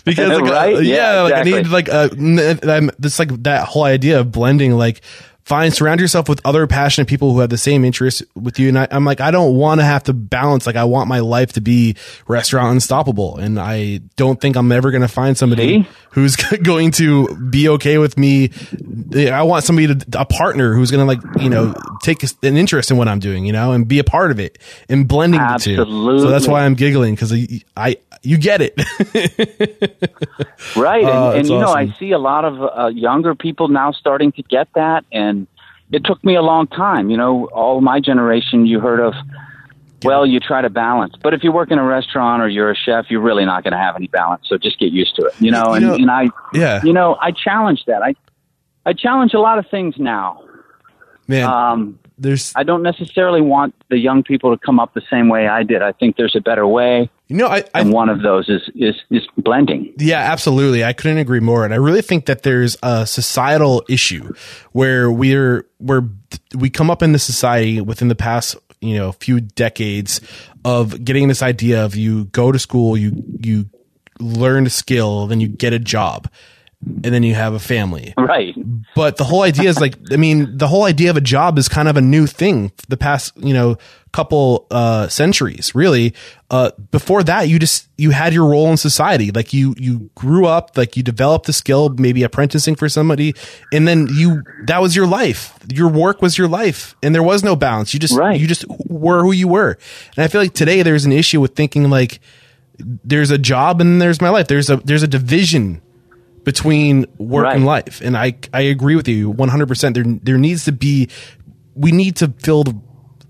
because, like, uh, Right? yeah, Yeah, like I need like uh, n- I'm this like that whole idea of blending, like. Find surround yourself with other passionate people who have the same interests with you. And I, I'm like, I don't want to have to balance. Like, I want my life to be restaurant unstoppable. And I don't think I'm ever going to find somebody See? who's going to be okay with me. I want somebody to, a partner who's going to like, you know, take an interest in what I'm doing, you know, and be a part of it and blending the two. So that's why I'm giggling because I, I, you get it. Right. And, Oh, and you know. I see a lot of uh, younger people now starting to get that. And it took me a long time. You know, all my generation, you heard of, well, you try to balance. But if you work in a restaurant or you're a chef, you're really not going to have any balance. So just get used to it. You know, You and, know- and I, yeah, you know, I challenge that. I, I challenge a lot of things now. man, Um, there's, I don't necessarily want the young people to come up the same way I did. I think there's a better way, you know, I, I and one of those is is is blending. Yeah, absolutely. I couldn't agree more. And I really think that there's a societal issue where we're, we're, we come up in the society within the past, you know, few decades of getting this idea of you go to school, you, you learn a skill, then you get a job and then you have a family. Right. But the whole idea is like, I mean, the whole idea of a job is kind of a new thing the past, you know, couple, uh, centuries, really. Uh, before that, you just, you had your role in society. Like you, you grew up, like you developed the skill, maybe apprenticing for somebody. And then you, that was your life. Your work was your life and there was no balance. You just, Right. you just were who you were. And I feel like today there's an issue with thinking like, there's a job and there's my life. There's a, there's a division between work and life. And I, I agree with you 100%. There, there needs to be, we need to fill the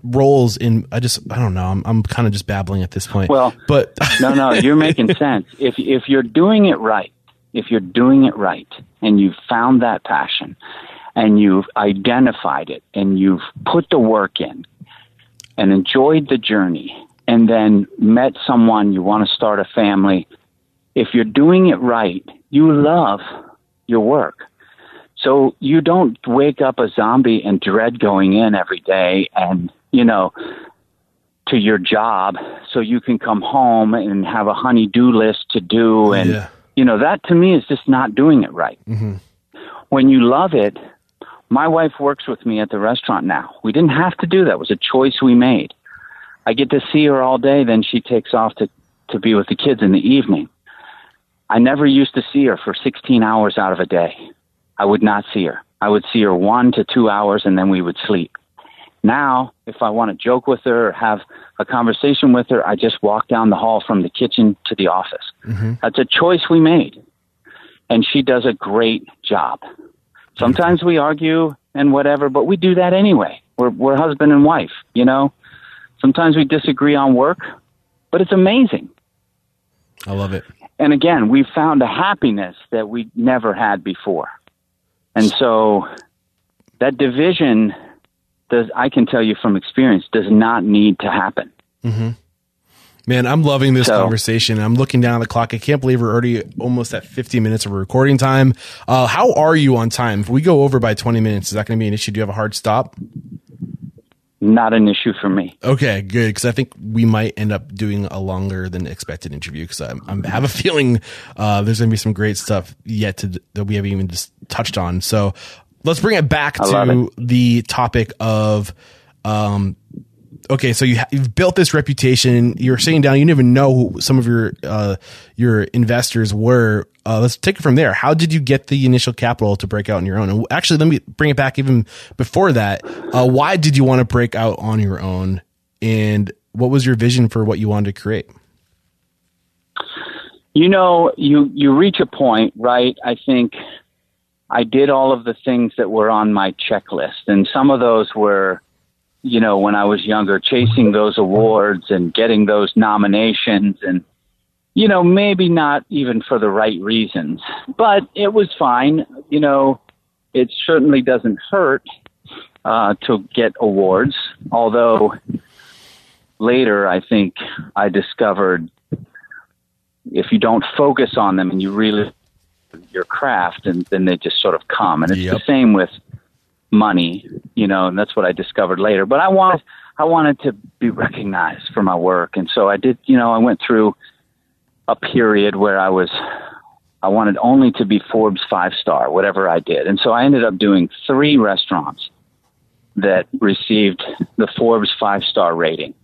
roles in, I just, I don't know. I'm, I'm kind of just babbling at this point. Well, but no, no, you're making sense. If if you're doing it right, if you're doing it right, and you've found that passion, and you've identified it, and you've put the work in, and enjoyed the journey, and then met someone you want to start a family, if you're doing it right, you love your work. So you don't wake up a zombie and dread going in every day and, you know, to your job so you can come home and have a honey-do list to do and Yeah. you know that to me is just not doing it right. Mm-hmm. When you love it my wife works with me at the restaurant now. We didn't have to do that. It was a choice we made. I get to see her all day then she takes off to to be with the kids in the evening i never used to see her for 16 hours out of a day i would not see her i would see her 1 to 2 hours and then we would sleep now, if I want to joke with her or have a conversation with her, I just walk down the hall from the kitchen to the office. Mm-hmm. That's a choice we made. And she does a great job. Sometimes we argue and whatever, but we do that anyway. We're, we're husband and wife, you know? Sometimes we disagree on work, but it's amazing. I love it. And again, we found a happiness that we never had before. And so that division does I can tell you from experience does not need to happen. Man, I'm loving this So- conversation. I'm looking down at the clock. I can't believe we're already almost at 50 minutes of recording time. Uh, how are you on time? If we go over by 20 minutes, is that going to be an issue? Do you have a hard stop? Not an issue for me. Okay, good. Because I think we might end up doing a longer than expected interview. Because I I'm, have a feeling uh, there's going to be some great stuff yet to that we haven't even just touched on. So let's bring it back I to the topic of um, okay, so you ha- you've built this reputation. You're sitting down. You didn't even know who some of your uh, your investors were. Uh, let's take it from there. How did you get the initial capital to break out on your own? And actually, let me bring it back even before that. Uh, why did you want to break out on your own? And what was your vision for what you wanted to create? You know, you you reach a point, right? I think I did all of the things that were on my checklist, and some of those were, you know, when I was younger, chasing those awards and getting those nominations, and you know, maybe not even for the right reasons, but it was fine. You know, it certainly doesn't hurt uh, to get awards, although later I think I discovered if you don't focus on them and you really your craft and then they just sort of come and it's Yep. the same with money you know and that's what i discovered later. But i wanted i wanted to be recognized for my work. And so i did you know i went through a period where i was i wanted only to be forbes five star whatever i did. And so i ended up doing three restaurants that received the forbes five star rating.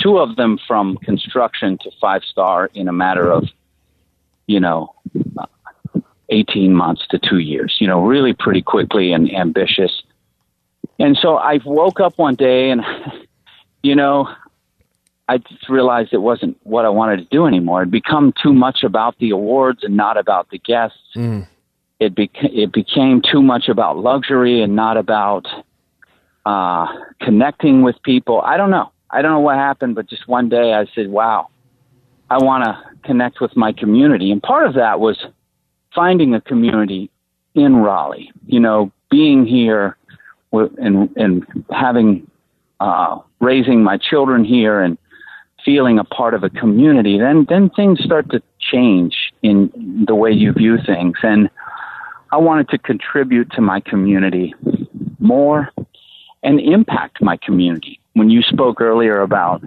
Two of them from construction to five star in a matter of you know 18 months to two years, you know, really pretty quickly and ambitious. And so I woke up one day and, you know, I just realized it wasn't what I wanted to do anymore. It become too much about the awards and not about the guests. It, bec- it became too much about luxury and not about uh, connecting with people. I don't know. I don't know what happened, but just one day I said, wow, I want to connect with my community. And part of that was finding a community in Raleigh, you know, being here and, and having, uh, raising my children here and feeling a part of a community, then, then things start to change in the way you view things. And I wanted to contribute to my community more and impact my community. When you spoke earlier about,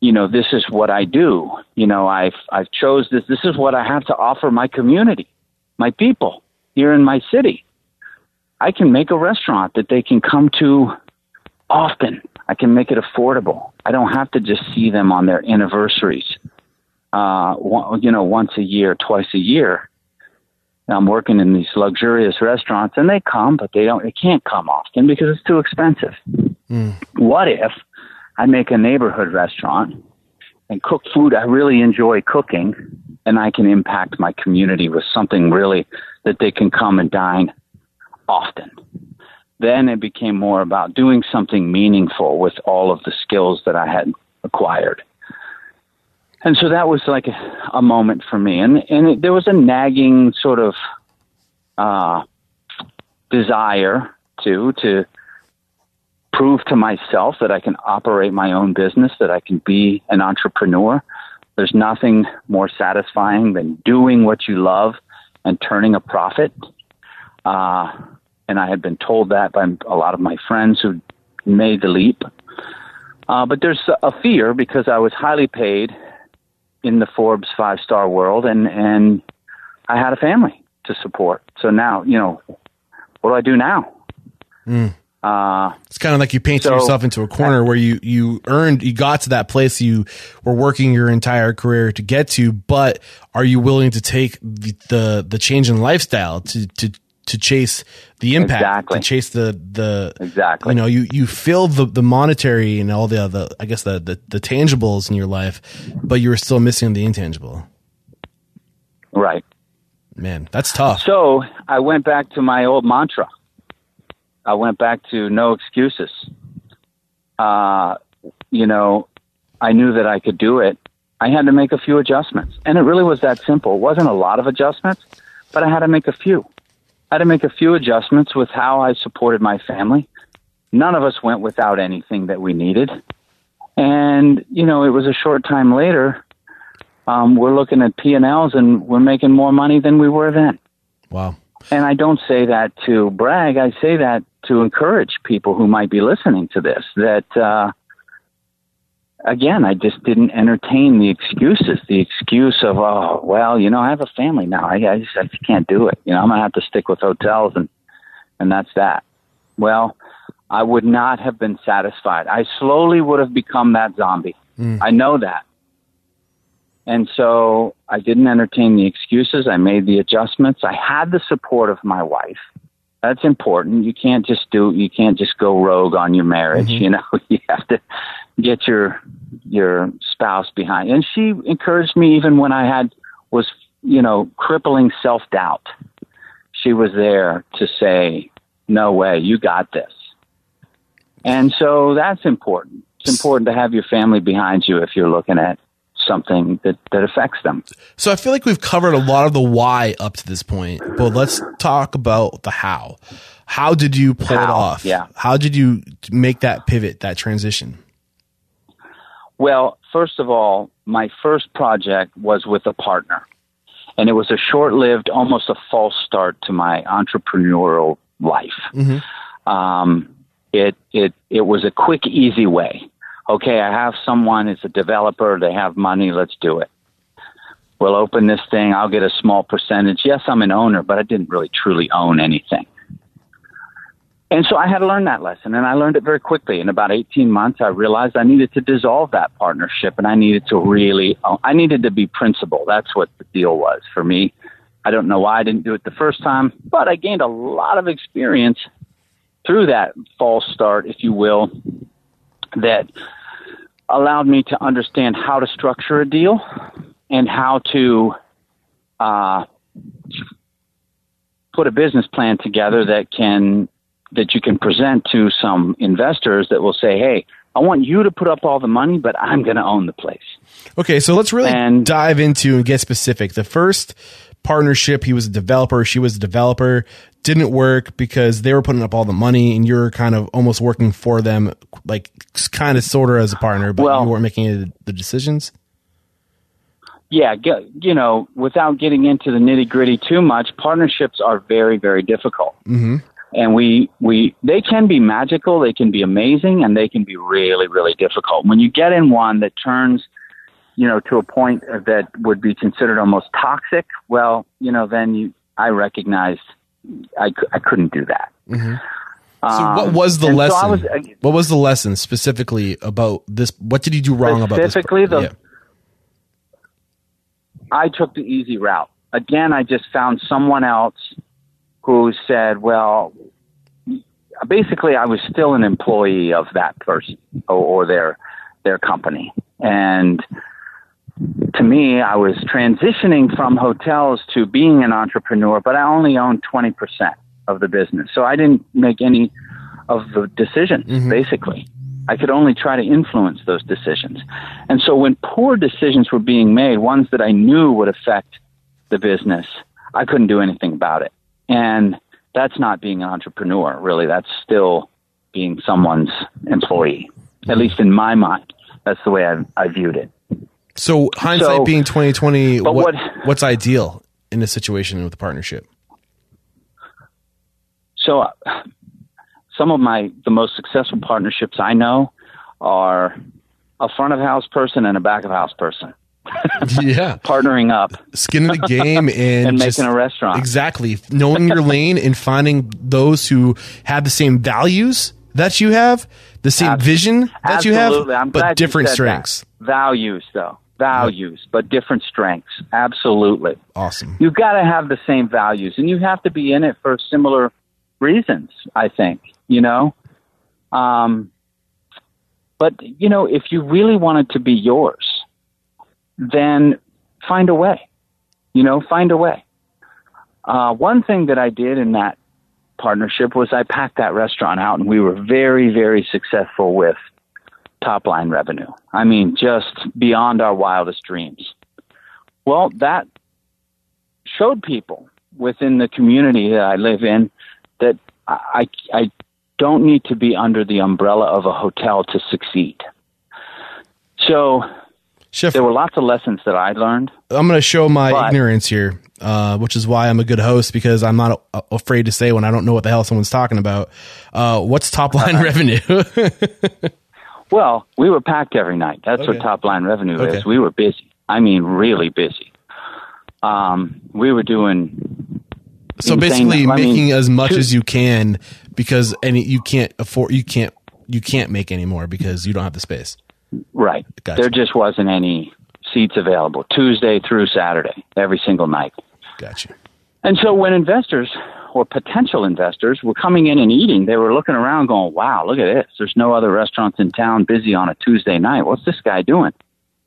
you know, this is what I do. You know, I've I've chose this. This is what I have to offer my community, my people here in my city. I can make a restaurant that they can come to often. I can make it affordable. I don't have to just see them on their anniversaries. Uh, one, you know, once a year, twice a year. I'm working in these luxurious restaurants, and they come, but they don't. They can't come often because it's too expensive. What if I make a neighborhood restaurant and cook food I really enjoy cooking, and I can impact my community with something really that they can come and dine often? Then it became more about doing something meaningful with all of the skills that I had acquired. And so that was like a, a moment for me. And, and it, there was a nagging sort of uh, desire to, to prove to myself that I can operate my own business, that I can be an entrepreneur. There's nothing more satisfying than doing what you love and turning a profit. Uh, and I had been told that by a lot of my friends who made the leap. Uh, but there's a fear because I was highly paid in the Forbes five star world, and and I had a family to support. So now, you know, what do I do now? Uh, It's kind of like you painted So- yourself into a corner where you you earned you got to that place you were working your entire career to get to, but are you willing to take the the, the change in lifestyle to to to chase the impact, Exactly. to chase the the Exactly. You know, you you feel the the monetary and all the the I guess the, the the tangibles in your life, but you were still missing the intangible. right. Man, that's tough. So I went back to my old mantra. I went back to no excuses. Uh, you know, I knew that I could do it. I had to make a few adjustments. And it really was that simple. It wasn't a lot of adjustments, but I had to make a few. I had to make a few adjustments with how I supported my family. None of us went without anything that we needed. And, you know, it was a short time later. Um, we're looking at P&Ls and we're making more money than we were then. Wow. And I don't say that to brag. I say that to encourage people who might be listening to this that, uh, again, I just didn't entertain the excuses, the excuse of, oh, well, you know, I have a family now. I, I, just, I just can't do it. You know, I'm going to have to stick with hotels and, and that's that. Well, I would not have been satisfied. I slowly would have become that zombie. Mm. I know that. And so I didn't entertain the excuses. I made the adjustments. I had the support of my wife. That's important. You can't just do you can't just go rogue on your marriage, Mhm. you know. You have to get your your spouse behind. And she encouraged me even when I had was, you know, crippling self-doubt. She was there to say, "No way, you got this." And so that's important. It's important to have your family behind you if you're looking at something that, that affects them. So I feel like we've covered a lot of the why up to this point, but let's talk about the how. How did you pull it off? yeah. How did you make that pivot, that transition? Well, first of all, my first project was with a partner, and it was a short lived, almost a false start to my entrepreneurial life. Mhm. Um, it, it, it was a quick, easy way. Okay, I have someone, it's a developer, they have money, let's do it. We'll open this thing, I'll get a small percentage. Yes, I'm an owner, but I didn't really truly own anything. And so I had to learn that lesson, and I learned it very quickly. In about 18 months, I realized I needed to dissolve that partnership, and I needed to really, I needed to be principal. That's what the deal was for me. I don't know why I didn't do it the first time, but I gained a lot of experience through that false start, if you will, that allowed me to understand how to structure a deal and how to uh, put a business plan together that can that you can present to some investors that will say, "Hey, I want you to put up all the money, but I'm going to own the place." Okay, so let's really And- dive into and get specific. The first partnership, he was a developer, she was a developer, didn't work because they were putting up all the money and you're kind of almost working for them, like kind of sort of as a partner, but Well- you weren't making any of the decisions. yeah, you know, without getting into the nitty gritty too much, partnerships are very, very difficult. Mm-hmm. And we, we, they can be magical, they can be amazing, and they can be really, really difficult. When you get in one that turns, you know, to a point that would be considered almost toxic, well, you know, then you, I recognized I, I couldn't do that. Mhm. So Um, what was the and so lesson? Was, uh, what was the lesson specifically about this? What did you do wrong about this? Specifically, the- Yeah. I took the easy route. Again, I just found someone else who said, well, basically, I was still an employee of that person or, or their their company, and to me, I was transitioning from hotels to being an entrepreneur, but I only owned twenty percent of the business, so I didn't make any of the decisions. Mhm. Basically, I could only try to influence those decisions. And so when poor decisions were being made, ones that I knew would affect the business, I couldn't do anything about it. And that's not being an entrepreneur, really. That's still being someone's employee. At least in my mind, that's the way I, I viewed it. So hindsight So- being twenty twenty, But what, what- what's ideal in a situation with a partnership? So uh, some of my the most successful partnerships I know are a front of house person and a back of house person yeah, partnering up skin in the game and, and making a restaurant. Exactly. Knowing your lane and finding those who have the same values that you have, the same Ab- vision that you have, I'm but different strengths. that. Values, though. Values, but different strengths. Absolutely. Awesome. You've got to have the same values, and you have to be in it for similar reasons, I think, you know? Um, but, you know, if you really want it to be yours, then find a way. You know, find a way. Uh, one thing that I did in that partnership was I packed that restaurant out, and we were very, very successful with top line revenue. I mean, just beyond our wildest dreams. Well, that showed people within the community that I live in that I, I don't need to be under the umbrella of a hotel to succeed. So Chef, there were lots of lessons that I learned. I'm going to show my But- ignorance here, uh, which is why I'm a good host because I'm not a- afraid to say when I don't know what the hell someone's talking about. Uh, what's top line revenue? Well, we were packed every night. That's Okay. what top line revenue Okay. is. We were busy. I mean, really busy. Um, we were doing So insane- basically, I mean, making as much as you can because any you can't afford you can't you can't make any more because you don't have the space. Right. Gotcha. There just wasn't any seats available Tuesday through Saturday, every single night. Gotcha. And so when investors or potential investors were coming in and eating, they were looking around going, wow, look at this. There's no other restaurants in town busy on a Tuesday night. What's this guy doing?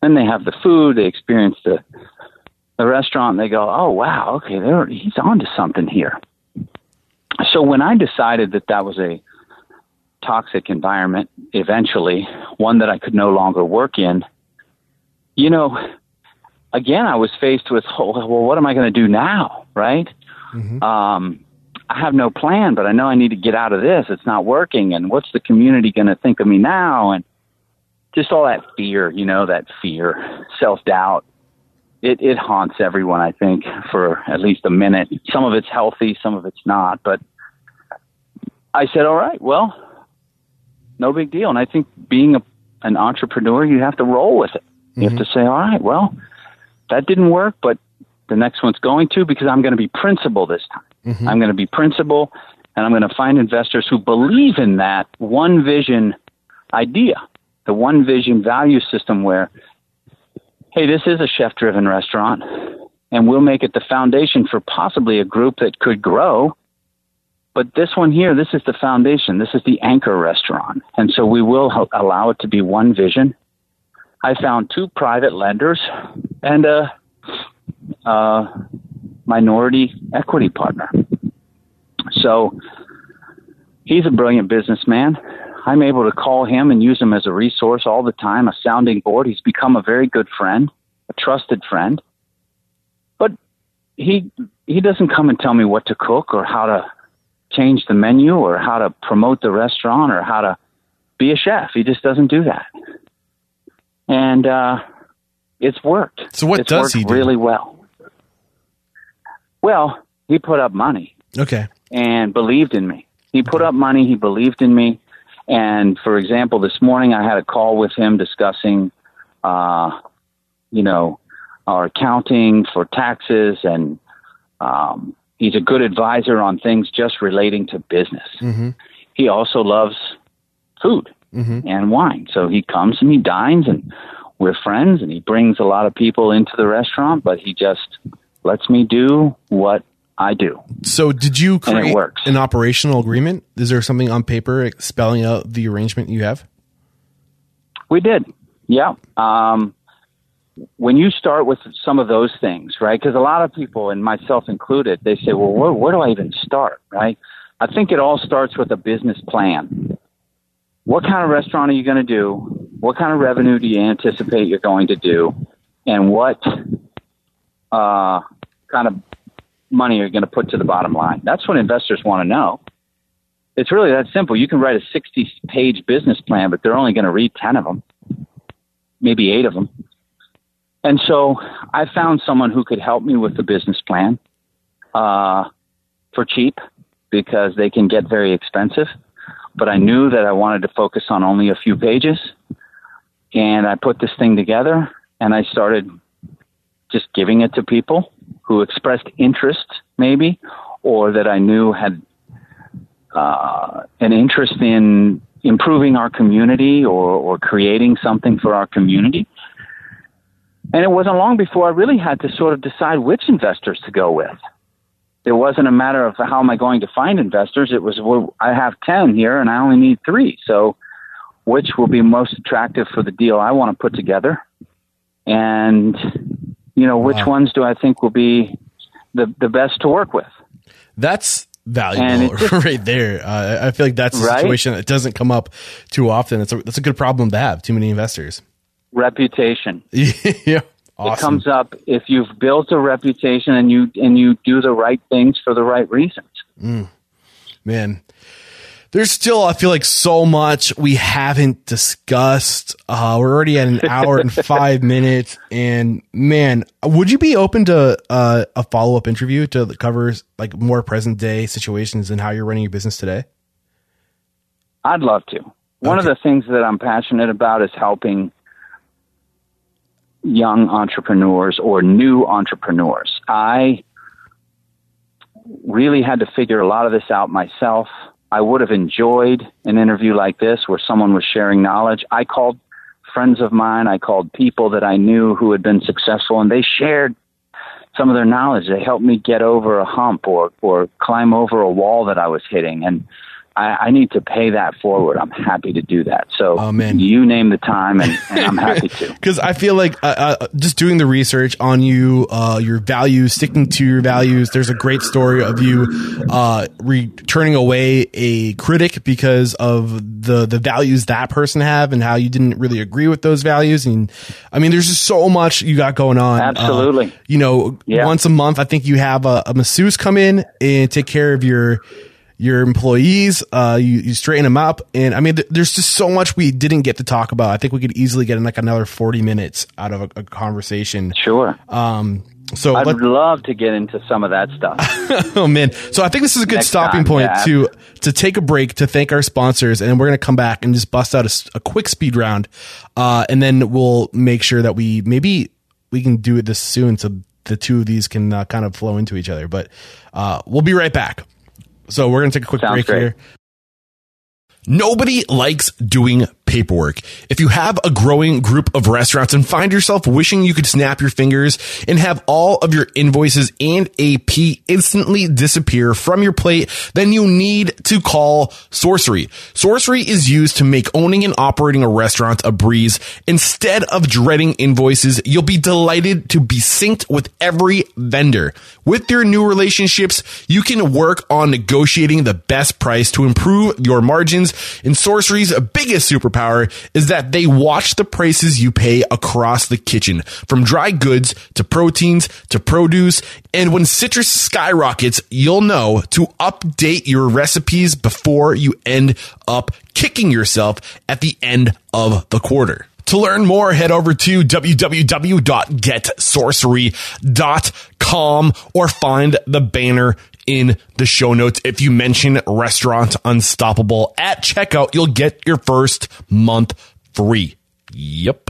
Then they have the food, they experience the, the restaurant, and they go, oh, wow, okay, he's on to something here. So when I decided that that was a toxic environment, eventually, one that I could no longer work in, you know, again, I was faced with, oh, well, what am I going to do now? Right? Um, I have no plan, but I know I need to get out of this. It's not working. And what's the community going to think of me now? And just all that fear, you know, that fear, self doubt. It, it haunts everyone, I think, for at least a minute. Some of it's healthy, some of it's not. But I said, all right, well, no big deal. And I think being a, an entrepreneur, you have to roll with it. You have to mm-hmm. say, all right, well, that didn't work, but the next one's going to because I'm going to be principal this time. Mm-hmm. I'm going to be principal and I'm going to find investors who believe in that one vision idea, the one vision value system where, hey, this is a chef driven restaurant and we'll make it the foundation for possibly a group that could grow. But this one here, this is the foundation. This is the anchor restaurant. And so we will allow it to be one vision. I found two private lenders and a, a minority equity partner. So he's a brilliant businessman. I'm able to call him and use him as a resource all the time, a sounding board. He's become a very good friend, a trusted friend. But he he doesn't come and tell me what to cook or how to change the menu or how to promote the restaurant or how to be a chef. He just doesn't do that. And uh, it's worked. So what It's does he do? Really well. Well, he put up money Okay. and believed in me. He put up money, he believed in me. And for example, this morning I had a call with him discussing, uh, you know, our accounting for taxes, and um, he's a good advisor on things just relating to business. He also loves food and wine, so he comes and he dines, and we're friends, and he brings a lot of people into the restaurant, but he just lets me do what I do. So did you create an operational agreement? Is there something on paper spelling out the arrangement you have? We did. Yeah. Um, when you start with some of those things, right? Because a lot of people, and myself included, they say, well, where, where do I even start, right? I think it all starts with a business plan. What kind of restaurant are you going to do? What kind of revenue do you anticipate you're going to do? And what uh, kind of money are you going to put to the bottom line? That's what investors want to know. It's really that simple. You can write a 60 page business plan, but they're only going to read 10 of them, maybe eight of them. And so I found someone who could help me with the business plan uh, for cheap because they can get very expensive. But I knew that I wanted to focus on only a few pages. And I put this thing together and I started just giving it to people who expressed interest, maybe, or that I knew had uh, an interest in improving our community or, or creating something for our community. And it wasn't long before I really had to sort of decide which investors to go with. It wasn't a matter of how am I going to find investors. It was, well, I have 10 here and I only need three. So which will be most attractive for the deal I want to put together? And, you know, which Wow. ones do I think will be the, the best to work with? That's valuable just- right there. Uh, I feel like that's a Right? situation that doesn't come up too often. It's a, that's a good problem to have. Too many investors. Reputation. yeah. Awesome. It comes up if you've built a reputation and you and you do the right things for the right reasons. man there's still i feel like so much we haven't discussed uh we're already at an hour and five minutes and man would you be open to uh, a follow-up interview to cover like more present day situations and how you're running your business today I'd love to. One of the things that I'm passionate about is helping young entrepreneurs or new entrepreneurs. I really had to figure a lot of this out myself. I would have enjoyed an interview like this where someone was sharing knowledge. I called friends of mine, I called people that I knew who had been successful, and they shared some of their knowledge. They helped me get over a hump or, or climb over a wall that I was hitting. And I, I need to pay that forward. I'm happy to do that. So Oh, man. you name the time, and, and I'm happy to. because I feel like uh, uh, just doing the research on you, uh, your values, sticking to your values. There's a great story of you uh, re- turning away a critic because of the the values that person have and how you didn't really agree with those values. And I mean, there's just so much you got going on. Uh, Absolutely. you know, Yeah. once a month, I think you have a, a masseuse come in and take care of your your employees. Uh, you, you straighten them up, and I mean, th- there's just so much we didn't get to talk about. I think we could easily get in like another 40 minutes out of a, a conversation. Sure. Um, so I'd let, love to get into some of that stuff. oh man, so I think this is a good Next stopping time, point yeah. to to take a break to thank our sponsors, and we're gonna come back and just bust out a quick speed round, uh, and then we'll make sure that we maybe we can do it this soon, so the two of these can uh, kind of flow into each other. But uh, we'll be right back. So we're gonna take a quick Sounds break great. here. Nobody likes doing paperwork. If you have a growing group of restaurants and find yourself wishing you could snap your fingers and have all of your invoices and AP instantly disappear from your plate, then you need to call Sourcery. Sourcery is used to make owning and operating a restaurant a breeze. Instead of dreading invoices, you'll be delighted to be synced with every vendor. With your new relationships, you can work on negotiating the best price to improve your margins. And Sourcery's biggest superpower is that they watch the prices you pay across the kitchen, from dry goods to proteins to produce. And when citrus skyrockets, you'll know to update your recipes before you end up kicking yourself at the end of the quarter. To learn more, head over to www.getsourcery.com or find the banner in the show notes. If you mention Restaurant Unstoppable at checkout, you'll get your first month free. Yep.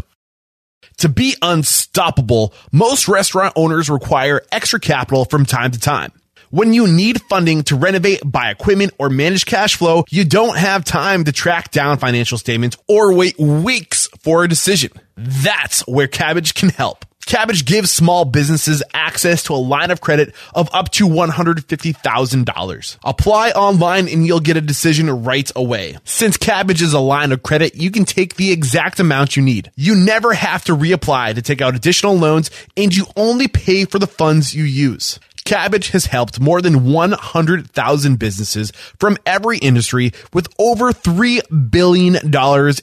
To be unstoppable, most restaurant owners require extra capital from time to time. When you need funding to renovate, buy equipment, or manage cash flow, you don't have time to track down financial statements or wait weeks for a decision. That's where Kabbage can help. Kabbage gives small businesses access to a line of credit of up to $150,000. Apply online and you'll get a decision right away. Since Kabbage is a line of credit, you can take the exact amount you need. You never have to reapply to take out additional loans and you only pay for the funds you use. Kabbage has helped more than 100,000 businesses from every industry with over $3 billion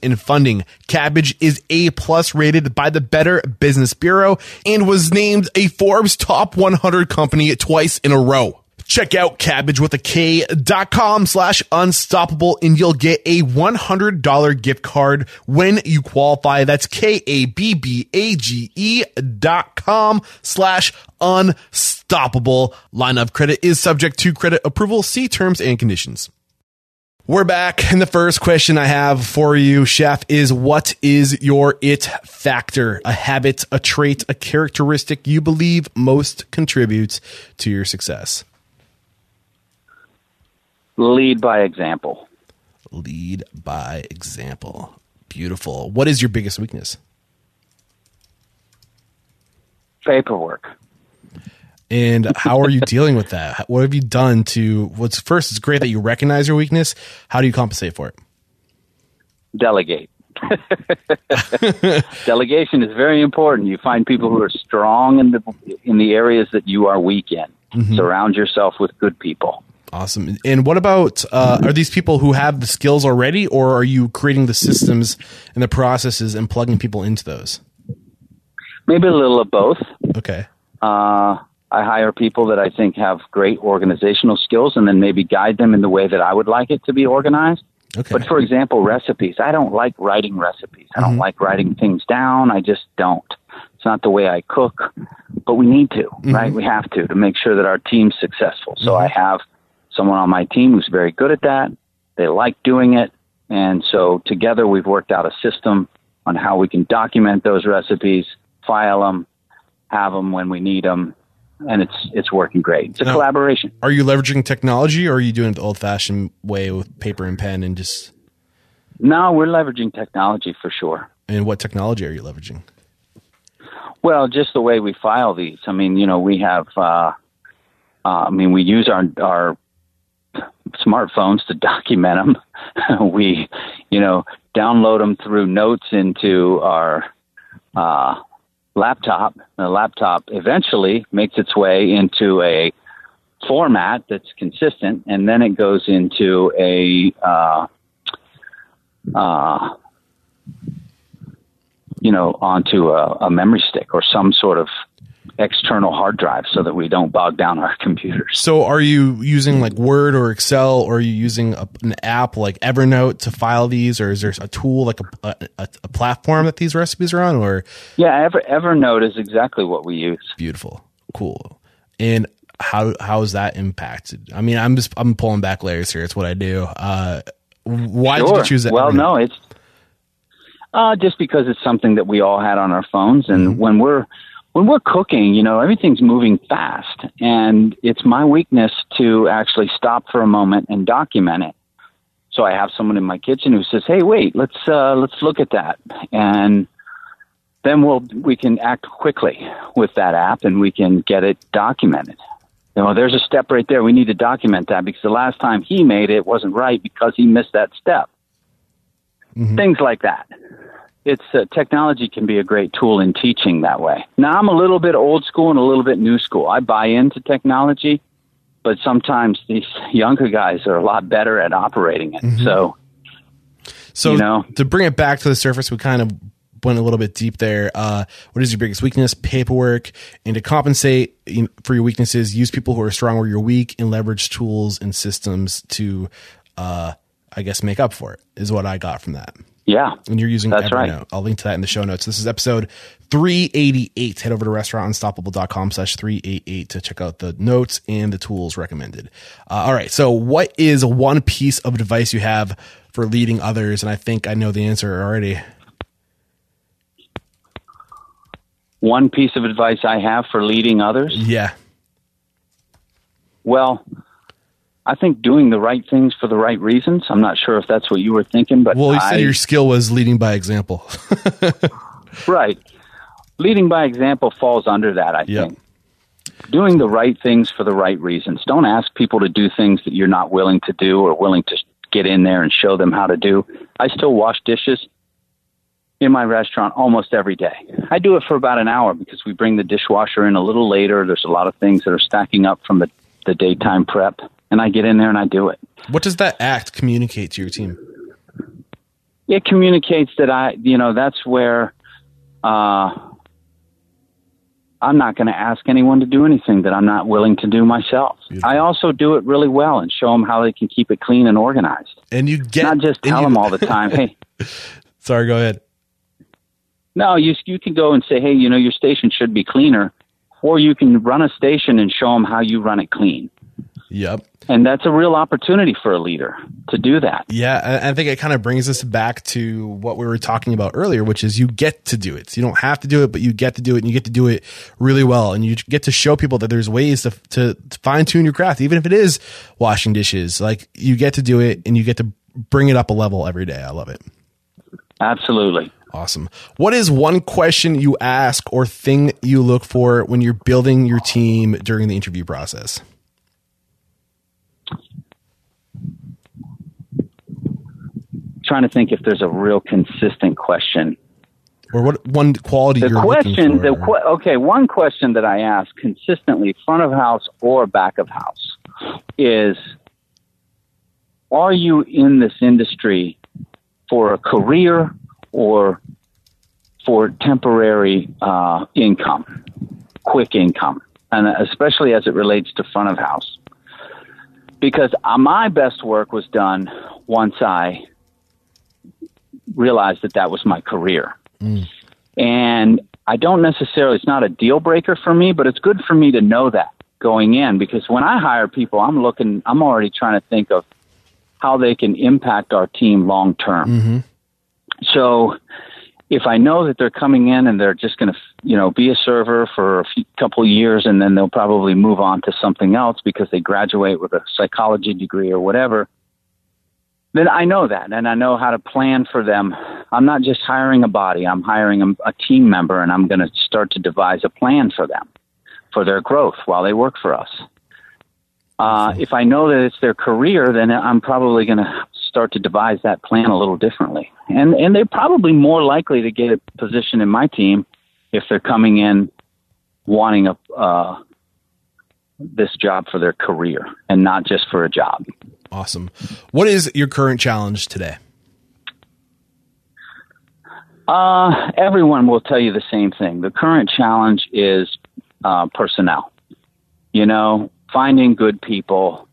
in funding. Kabbage is A plus rated by the Better Business Bureau and was named a Forbes top 100 company twice in a row. Check out cabbage with a K dot com slash unstoppable and you'll get a $100 gift card when you qualify. That's K A B B A G E dot com slash unstoppable. Line of credit is subject to credit approval. See terms and conditions. We're back. And the first question I have for you, chef, is what is your it factor? A habit, a trait, a characteristic you believe most contributes to your success? Lead by example. Lead by example. Beautiful. What is your biggest weakness? Paperwork. And how are you dealing with that? What have you done to what's first? It's great that you recognize your weakness. How do you compensate for it? Delegate. Delegation is very important. You find people who are strong in the in the areas that you are weak in. Mm-hmm. Surround yourself with good people. Awesome. And what about uh, are these people who have the skills already, or are you creating the systems and the processes and plugging people into those? Maybe a little of both. Okay. Uh, I hire people that I think have great organizational skills and then maybe guide them in the way that I would like it to be organized. Okay. But for example, recipes. I don't like writing recipes. I don't like writing things down. I just don't. It's not the way I cook, but we need to, right? We have to to make sure that our team's successful. So I have someone on my team who's very good at that. They like doing it. And so together we've worked out a system on how we can document those recipes, file them, have them when we need them, and it's it's working great. It's a Now- collaboration. Are you leveraging technology, or are you doing it the old-fashioned way with paper and pen and just? No, we're leveraging technology for sure. And what technology are you leveraging? Well, just the way we file these. I mean, you know, we have. Uh, uh, I mean, we use our our smartphones to document them. we, you know, download them through notes into our uh, laptop. The laptop eventually makes its way into a format that's consistent, and then it goes into a uh, uh, you know, onto a, a memory stick or some sort of external hard drive so that we don't bog down our computers. So, are you using like Word or Excel, or are you using a, an app like Evernote to file these, or is there a tool like a, a, a platform that these recipes are on? Or Yeah, Ever, Evernote is exactly what we use. beautiful, cool, and how how is that impacted? I mean, I'm just I'm pulling back layers here. It's what I do. Uh, why did you choose that? Well, no, it's uh, just because it's something that we all had on our phones, and when we're when we're cooking, you know, everything's moving fast, and it's my weakness to actually stop for a moment and document it. So I have someone in my kitchen who says, "Hey, wait, let's uh, let's look at that," and then we'll we can act quickly with that app, and we can get it documented. You know, there's a step right there. We need to document that because the last time he made it wasn't right because he missed that step. Things like that. It's uh, technology can be a great tool in teaching that way. Now I'm a little bit old school and a little bit new school. I buy into technology, but sometimes these younger guys are a lot better at operating it. So So you know? to bring it back to the surface, we kind of went a little bit deep there. Uh, what is your biggest weakness? Paperwork. And to compensate for your weaknesses, use people who are strong where you're weak and leverage tools and systems to, uh, I guess, make up for it is what I got from that. Yeah, And you're using That's Evernote. right. I'll link to that in the show notes. This is episode 388. Head over to restaurantunstoppable.com slash 388 to check out the notes and the tools recommended. Uh, all right. So what is one piece of advice you have for leading others? And I think I know the answer already. one piece of advice I have for leading others. Yeah. Well, I think doing the right things for the right reasons. I'm not sure if that's what you were thinking, but Well, you I, said your skill was leading by example. right. Leading by example falls under that, I Yep. think. Doing the right things for the right reasons. Don't ask people to do things that you're not willing to do or willing to get in there and show them how to do. I still wash dishes in my restaurant almost every day. I do it for about an hour because we bring the dishwasher in a little later. There's a lot of things that are stacking up from the, the daytime prep, and I get in there and I do it. what does that act communicate to your team? it communicates that I, you know, that's where uh, I'm not going to ask anyone to do anything that I'm not willing to do myself. Beautiful. I also do it really well and show them how they can keep it clean and organized. And you get Not just tell you- them all the time, hey, Sorry, go ahead. no, you you can go and say, hey, you know, your station should be cleaner, or you can run a station and show them how you run it clean. Yep. And that's a real opportunity for a leader to do that. Yeah, I think it kind of brings us back to what we were talking about earlier, which is you get to do it. You don't have to do it, but you get to do it, and you get to do it really well, and you get to show people that there's ways to to, to fine tune your craft, even if it is washing dishes. Like you get to do it, and you get to bring it up a level every day. I love it. Absolutely. Awesome. What is one question you ask or thing you look for when you're building your team during the interview process? Trying to think if there's a real consistent question. Or what one quality The you're question, the okay, one question that I ask consistently, front of house or back of house, is: Are you in this industry for a career or for temporary uh, income, quick income, and especially as it relates to front of house? Because uh, my best work was done once I realized that that was my career. Mm. And I don't necessarily, it's not a deal breaker for me, but it's good for me to know that going in because when I hire people, I'm looking, I'm already trying to think of how they can impact our team long term. Mm-hmm. So if I know that they're coming in and they're just going to, you know, be a server for a few, couple of years and then they'll probably move on to something else because they graduate with a psychology degree or whatever, then I know that and I know how to plan for them. I'm not just hiring a body, I'm hiring a, a team member and I'm going to start to devise a plan for them for their growth while they work for us. Uh, if I know that it's their career, then I'm probably going to start to devise that plan a little differently. And and they're probably more likely to get a position in my team if they're coming in wanting a uh, this job for their career and not just for a job. Awesome. What is your current challenge today? Uh, everyone will tell you the same thing. The current challenge is uh, personnel. You know, finding good people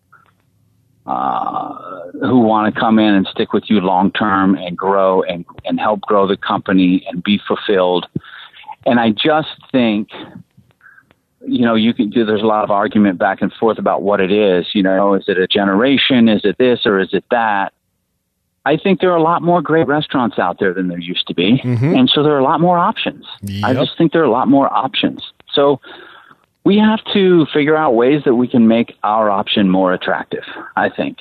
uh, who want to come in and stick with you long term and grow and, and help grow the company and be fulfilled. And I just think, you know, you can do, there's a lot of argument back and forth about what it is. You know, is it a generation? Is it this or is it that? I think there are a lot more great restaurants out there than there used to be. Mm-hmm. And so there are a lot more options. Yep. I just think there are a lot more options. So we have to figure out ways that we can make our option more attractive, I think.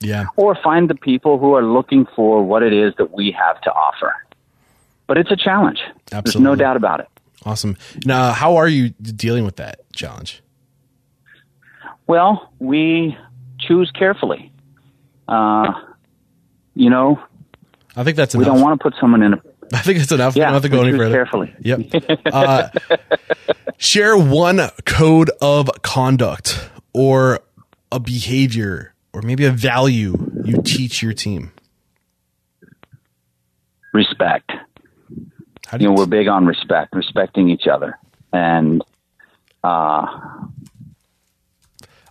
Yeah. Or find the people who are looking for what it is that we have to offer. But it's a challenge. Absolutely. There's no doubt about it. Awesome. Now, how are you dealing with that challenge? Well, we choose carefully. Uh, you know, I think that's enough. We don't want to put someone in a I think it's enough. Yeah, we don't have to go any further. Carefully. Yep. Uh, share one code of conduct or a behavior or maybe a value you teach your team. Respect. How do you, you know, we're big on respect, respecting each other, and uh,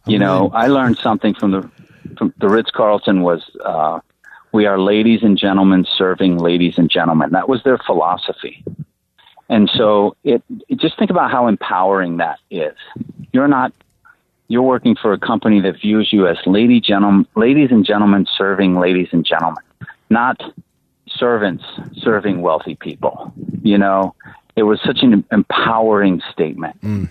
you know, I learned something from the from the Ritz Carlton was uh, we are ladies and gentlemen serving ladies and gentlemen. That was their philosophy. And so it, it, just think about how empowering that is. You're not you're working for a company that views you as lady gentlemen, ladies and gentlemen serving ladies and gentlemen, not servants serving wealthy people. You know, it was such an empowering statement. Mm.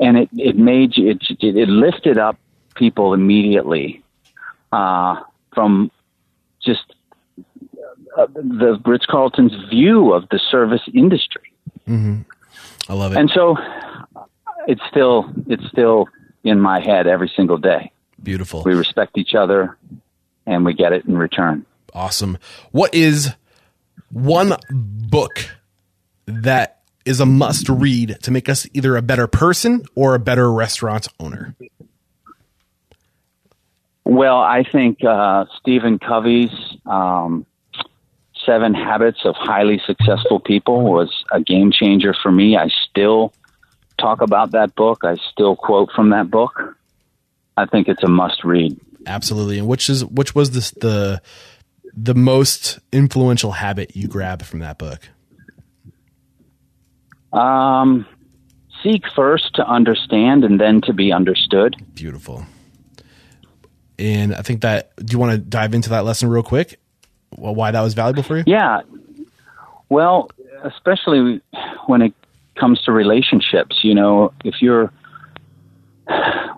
And it, it made you, it, it lifted up people immediately uh, from just uh, the Ritz Carlton's view of the service industry. Mm-hmm. I love it. And so it's still it's still in my head every single day. Beautiful. We respect each other, and we get it in return. Awesome. What is one book that is a must read to make us either a better person or a better restaurant owner? Well, I think uh, Stephen Covey's um, Seven Habits of Highly Successful People was a game changer for me. I still talk about that book. I still quote from that book. I think it's a must read. Absolutely. And which is which was this the the most influential habit you grab from that book? Um, seek first to understand and then to be understood. Beautiful. And I think that, do you want to dive into that lesson real quick? Why that was valuable for you? Yeah. Well, especially when it comes to relationships, you know, if you're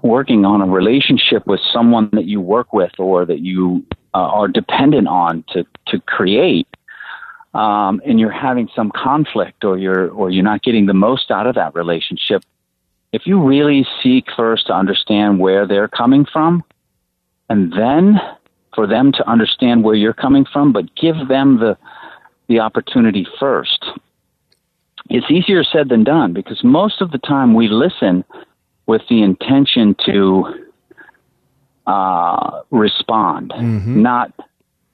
working on a relationship with someone that you work with or that you uh, are dependent on to, to create, um, and you're having some conflict or you're or you're not getting the most out of that relationship, if you really seek first to understand where they're coming from, and then for them to understand where you're coming from, but give them the the opportunity first. It's easier said than done because most of the time we listen with the intention to uh, respond, mm-hmm. not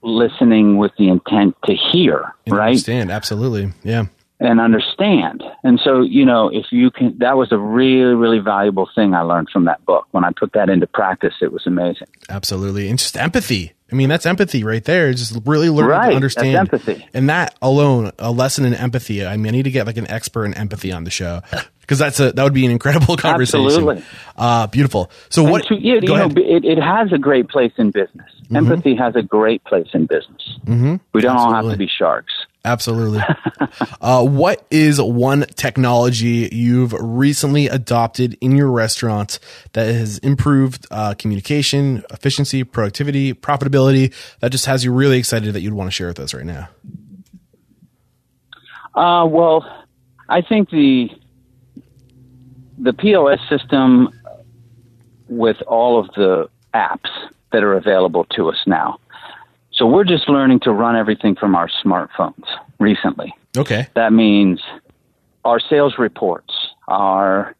listening with the intent to hear. And right? Understand absolutely, yeah and understand. And so, you know, if you can, that was a really, really valuable thing I learned from that book. When I put that into practice, it was amazing. Absolutely. And just empathy. I mean, that's empathy right there. Just really learning right, to understand. empathy. And that alone, a lesson in empathy. I mean, I need to get like an expert in empathy on the show because that's a, that would be an incredible conversation. Absolutely. Uh, beautiful. So what, to, yeah, you know, it, it, has a great place in business. Mm-hmm. Empathy has a great place in business. Mm-hmm. We don't Absolutely. all have to be sharks. Absolutely. uh, what is one technology you've recently adopted in your restaurant that has improved uh, communication, efficiency, productivity, profitability that just has you really excited that you'd want to share with us right now? Uh, well, I think the the POS system with all of the apps that are available to us now. So we're just learning to run everything from our smartphones recently. Okay. That means our sales reports, our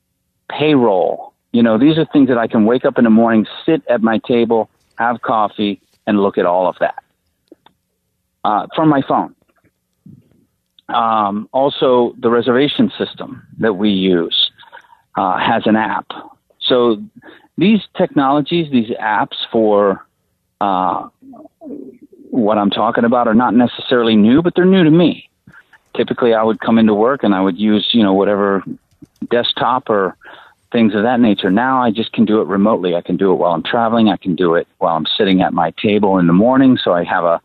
payroll. You know, these are things that I can wake up in the morning, sit at my table, have coffee, and look at all of that uh, from my phone. Um, also, the reservation system that we use uh, has an app. So these technologies, these apps for uh, what I'm talking about are not necessarily new, but they're new to me. Typically, I would come into work and I would use, you know, whatever desktop or things of that nature. Now I just can do it remotely. I can do it while I'm traveling. I can do it while I'm sitting at my table in the morning. So I have a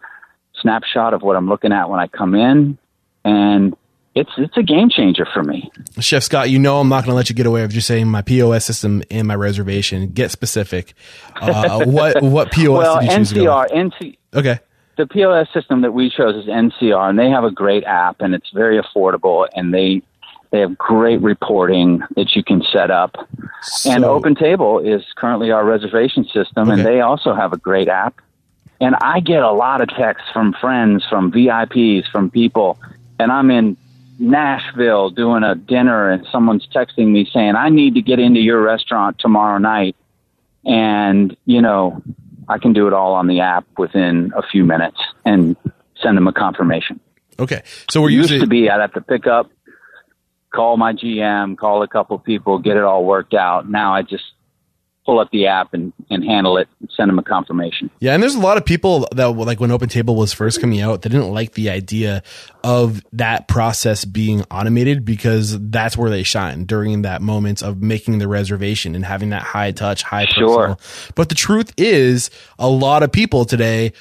snapshot of what I'm looking at when I come in. And it's it's a game changer for me. Chef Scott, you know I'm not going to let you get away with just saying my POS system and my reservation. Get specific. Uh, what what POS? well, did you choose NCR, NC, okay. The POS system that we chose is NCR, and they have a great app, and it's very affordable, and they they have great reporting that you can set up. So, and Open Table is currently our reservation system, Okay. and they also have a great app. And I get a lot of texts from friends, from VIPs, from people, and I'm in Nashville doing a dinner, and someone's texting me saying, "I need to get into your restaurant tomorrow night," and you know, I can do it all on the app within a few minutes and send them a confirmation. okay. So we're used to be I'd have to pick up, call my GM, call a couple people, get it all worked out. Now I just pull up the app and, and handle it and send them a confirmation. Yeah, and there's a lot of people that like when Open Table was first coming out, they didn't like the idea of that process being automated because that's where they shine during that moment of making the reservation and having that high touch, high Sure. personal. But the truth is, a lot of people today,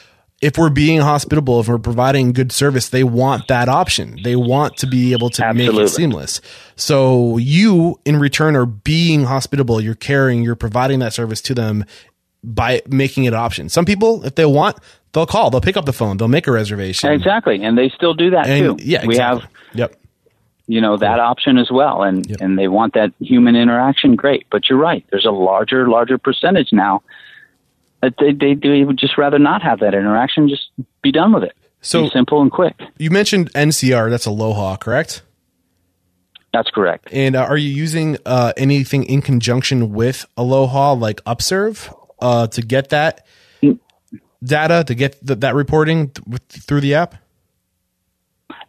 if we're being hospitable, if we're providing good service, they want that option. They want to be able to make it seamless. So you, in return, are being hospitable. You're caring. You're providing that service to them by making it an option. Some people, if they want, they'll call. They'll pick up the phone. They'll make a reservation. Exactly. And they still do that And too. yeah, we have, Yep. you know, that option as well. And, Yep. and they want that human interaction. Great. But you're right. There's a larger, larger percentage now they, they, they would just rather not have that interaction. Just be done with it. So- be simple and quick. You mentioned NCR. That's Aloha, correct? That's correct. And uh, are you using uh, anything in conjunction with Aloha, like Upserve, uh, to get that data, to get th- that reporting th- with, through the app?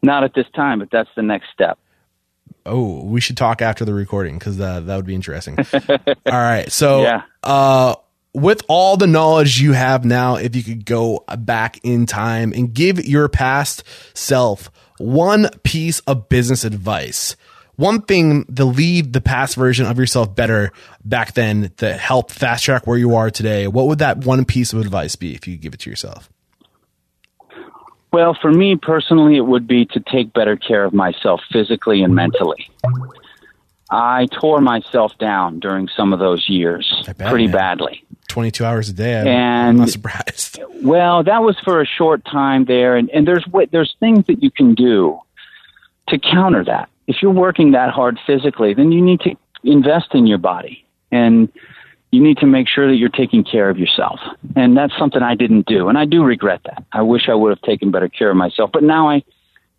Not at this time, but that's the next step. Oh, we should talk after the recording because uh, that would be interesting. all right. So, Yeah. With all the knowledge you have now, if you could go back in time and give your past self one piece of business advice, one thing to leave the past version of yourself better back then to help fast track where you are today, what would that one piece of advice be if you give it to yourself? Well, for me personally, it would be to take better care of myself physically and mentally. I tore myself down during some of those years bet, pretty man. badly. 22 hours a day. I'm, I'm And- not surprised. Well, that was for a short time there, and, and there's there's things that you can do to counter that. If you're working that hard physically, then you need to invest in your body, and you need to make sure that you're taking care of yourself. And that's something I didn't do, and I do regret that. I wish I would have taken better care of myself, but now I,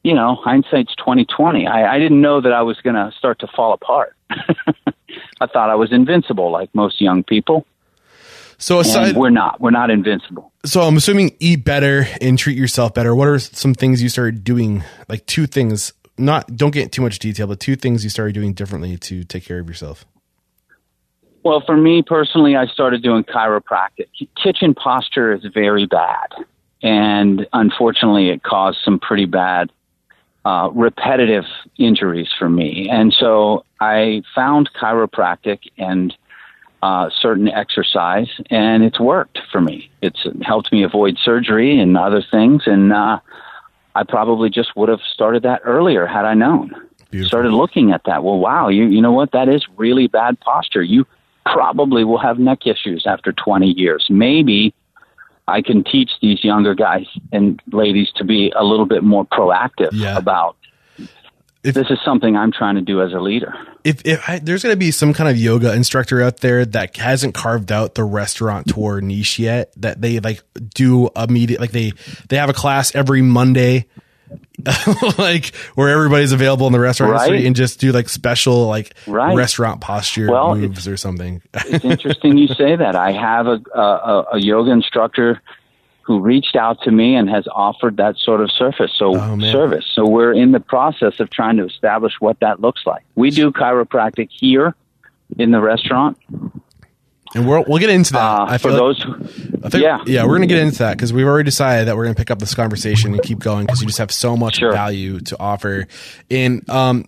you know, hindsight's twenty twenty. I, I didn't know that I was going to start to fall apart. I thought I was invincible, like most young people, So aside, and we're not. We're not invincible. So I'm assuming eat better and treat yourself better. What are some things you started doing? Like two things. Not don't get too much detail, but two things you started doing differently to take care of yourself. Well, for me personally, I started doing chiropractic. Kitchen posture is very bad, and unfortunately, it caused some pretty bad uh, repetitive injuries for me. And so I found chiropractic and uh, certain exercise, and it's worked for me. It's helped me avoid surgery and other things, and uh, I probably just would have started that earlier had I known. Beautiful. Started looking at that. Well, wow, you you know what? That is really bad posture. You probably will have neck issues after 20 years. Maybe I can teach these younger guys and ladies to be a little bit more proactive Yeah. about If- this is something I'm trying to do as a leader. if, if I, there's going to be some kind of yoga instructor out there that hasn't carved out the restaurant tour niche yet, that they like do immediate, like they, they have a class every Monday, like where everybody's available in the restaurant Right. industry and just do like special, like Right. restaurant posture Well, moves or something. it's interesting you say that. I have a, a, a yoga instructor who reached out to me and has offered that sort of surface. So Oh, service. So we're in the process of trying to establish what that looks like. We do chiropractic here in the restaurant. And we'll, we'll get into that. Uh, I for like- those, I think, yeah, yeah, we're gonna get into that because we've already decided that we're gonna pick up this conversation and keep going because you just have so much Sure. value to offer. And um,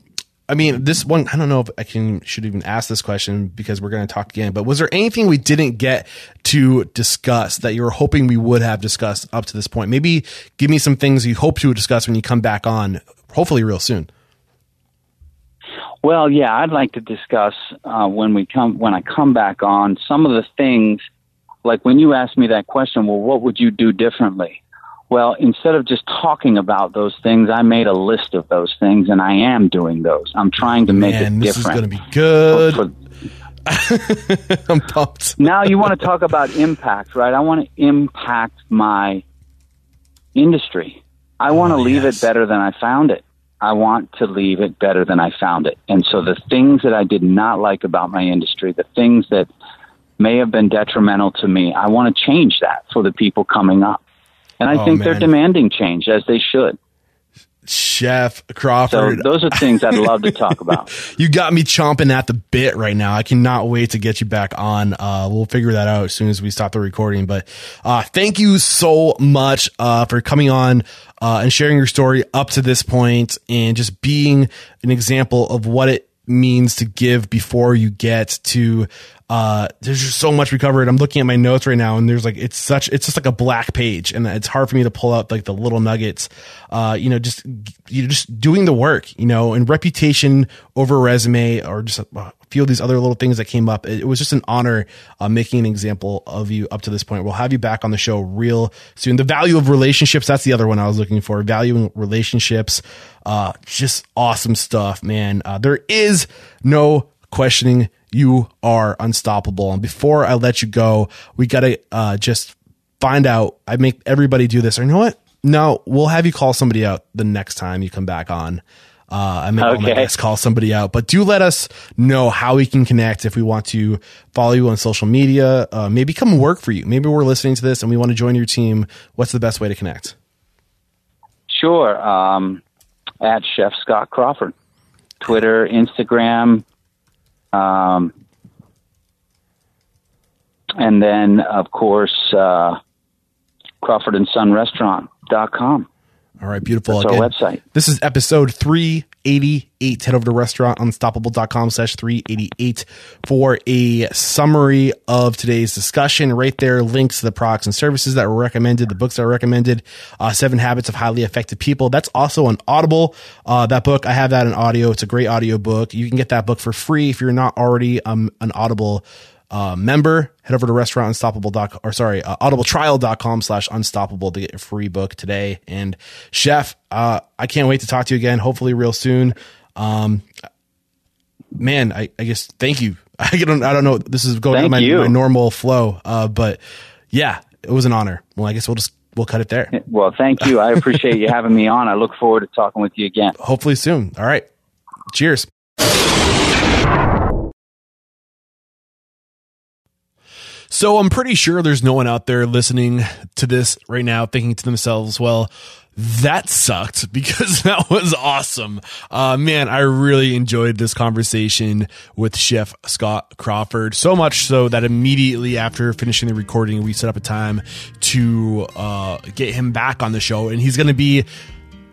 I mean, this one, I don't know if I can should even ask this question because we're gonna talk again. But was there anything we didn't get to discuss that you were hoping we would have discussed up to this point? Maybe give me some things you hope to discuss when you come back on, hopefully real soon. Well, yeah, I'd like to discuss uh, when we come when I come back on some of the things. Like when you asked me that question, well, what would you do differently? Well, instead of just talking about those things, I made a list of those things, and I am doing those. I'm trying to make Man, it this is gonna be good. For- I'm pumped. now you want to talk about impact, right? I want to impact my industry. I want to Oh, leave yes. it better than I found it. I want to leave it better than I found it. And so the things that I did not like about my industry, the things that may have been detrimental to me, I want to change that for the people coming up. And I Oh, think they're demanding change as they should. Chef So Crawford. those are things I'd love to talk about. you got me chomping at the bit right now. I cannot wait to get you back on. Uh, we'll figure that out as soon as we stop the recording. But uh, thank you so much uh, for coming on uh, and sharing your story up to this point and just being an example of what it means to give before you get to uh there's just so much we covered. I'm looking at my notes right now and there's like it's such it's just like a black page and it's hard for me to pull out like the little nuggets. Uh you know just you just doing the work you know and reputation over resume or just a few of these other little things that came up. It, it was just an honor uh, making an example of you up to this point. We'll have you back on the show real soon. The value of relationships that's the other one i was looking for. Valuing relationships uh just awesome stuff man. Uh, there is no questioning you are unstoppable. And before I let you go, we got to uh, just find out. I make everybody do this. Or you know what? No, we'll have you call somebody out the next time you come back on. Uh, I make all my Okay. guests call somebody out, but do let us know how we can connect if we want to follow you on social media. Uh, maybe come work for you. Maybe we're listening to this and we want to join your team. What's the best way to connect? Sure. Um, at Chef Scott Crawford. Twitter, Instagram, um, and then, of course, uh, Crawford and Son Restaurant.com. All right, beautiful. That's our website. This is episode 388. Head over to restaurantunstoppable.com slash 388 for a summary of today's discussion. Right there, links to the products and services that were recommended, the books that were recommended, uh, Seven Habits of Highly Effective People. That's also on Audible. Uh, that book, I have that in audio. It's a great audio book. You can get that book for free if you're not already um, an Audible uh, member, head over to restaurantunstoppable.com or sorry, uh, audibletrial.com slash unstoppable to get your free book today. And chef, uh, I can't wait to talk to you again, hopefully real soon. Um, man, I, I guess thank you. I don't, I don't know. This is going on my, my normal flow. Uh, but yeah, it was an honor. Well, I guess we'll just, we'll cut it there. Well, thank you. I appreciate you having me on. I look forward to talking with you again. Hopefully soon. All right. Cheers. So I'm pretty sure there's no one out there listening to this right now thinking to themselves, well, that sucked because that was awesome. Uh, man, I really enjoyed this conversation with Chef Scott Crawford. So much so that immediately after finishing the recording, we set up a time to uh, get him back on the show. And he's going to be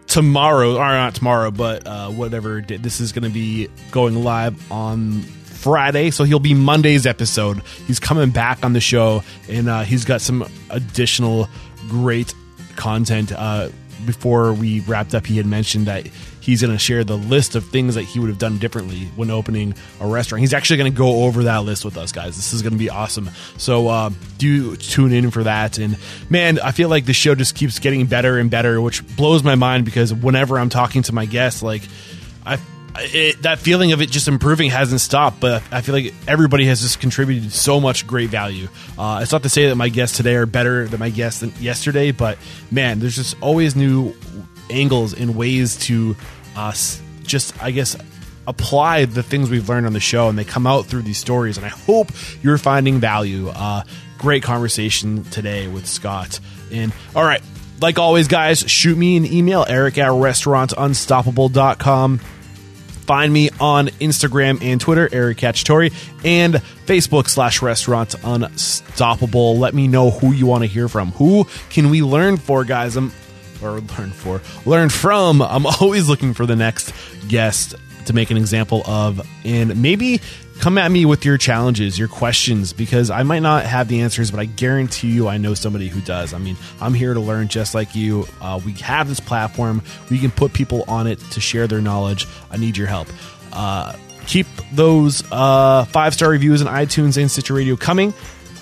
tomorrow, or not tomorrow, but uh, whatever. This is going to be going live on Friday, so he'll be Monday's episode. He's coming back on the show, and uh, he's got some additional great content. Uh, before we wrapped up, he had mentioned that he's going to share the list of things that he would have done differently when opening a restaurant. He's actually going to go over that list with us, guys. This is going to be awesome. So uh, do tune in for that. And man, I feel like the show just keeps getting better and better, which blows my mind because whenever I'm talking to my guests, like I it, that feeling of it just improving hasn't stopped, but I feel like everybody has just contributed so much great value. Uh, it's not to say that my guests today are better than my guests than yesterday, but man, there's just always new angles and ways to uh, just, I guess, apply the things we've learned on the show, and they come out through these stories. And I hope you're finding value. Uh, great conversation today with Scott. And all right, like always, guys, shoot me an email, eric at restaurantunstoppable.com. Find me on Instagram and Twitter, Eric Cacciatore, and Facebook slash Restaurant Unstoppable. Let me know who you want to hear from. Who can we learn for, guys? I'm or learn for learn from. I'm always looking for the next guest to make an example of, and maybe come at me with your challenges, your questions, because I might not have the answers, but I guarantee you I know somebody who does. I mean, I'm here to learn just like you. Uh, we have this platform, we can put people on it to share their knowledge. I need your help. Uh, keep those uh, five star reviews in iTunes and Stitcher Radio coming.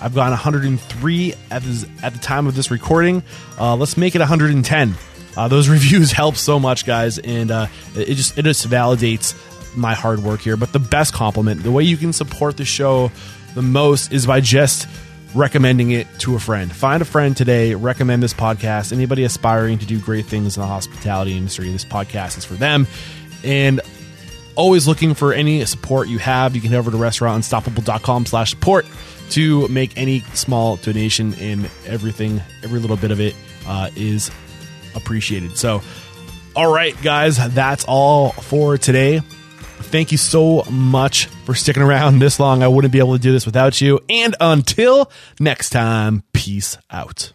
I've gotten 103 at, this, at the time of this recording. Uh, let's make it 110. Uh, those reviews help so much, guys, and uh, it just it just validates my hard work here. But the best compliment, the way you can support the show the most, is by just recommending it to a friend. Find a friend today, recommend this podcast. Anybody aspiring to do great things in the hospitality industry, this podcast is for them. And always looking for any support you have, you can head over to restaurantunstoppable.com slash support to make any small donation and everything, every little bit of it uh, is appreciated. So, all right, guys, that's all for today. Thank you so much for sticking around this long. I wouldn't be able to do this without you. And until next time, peace out.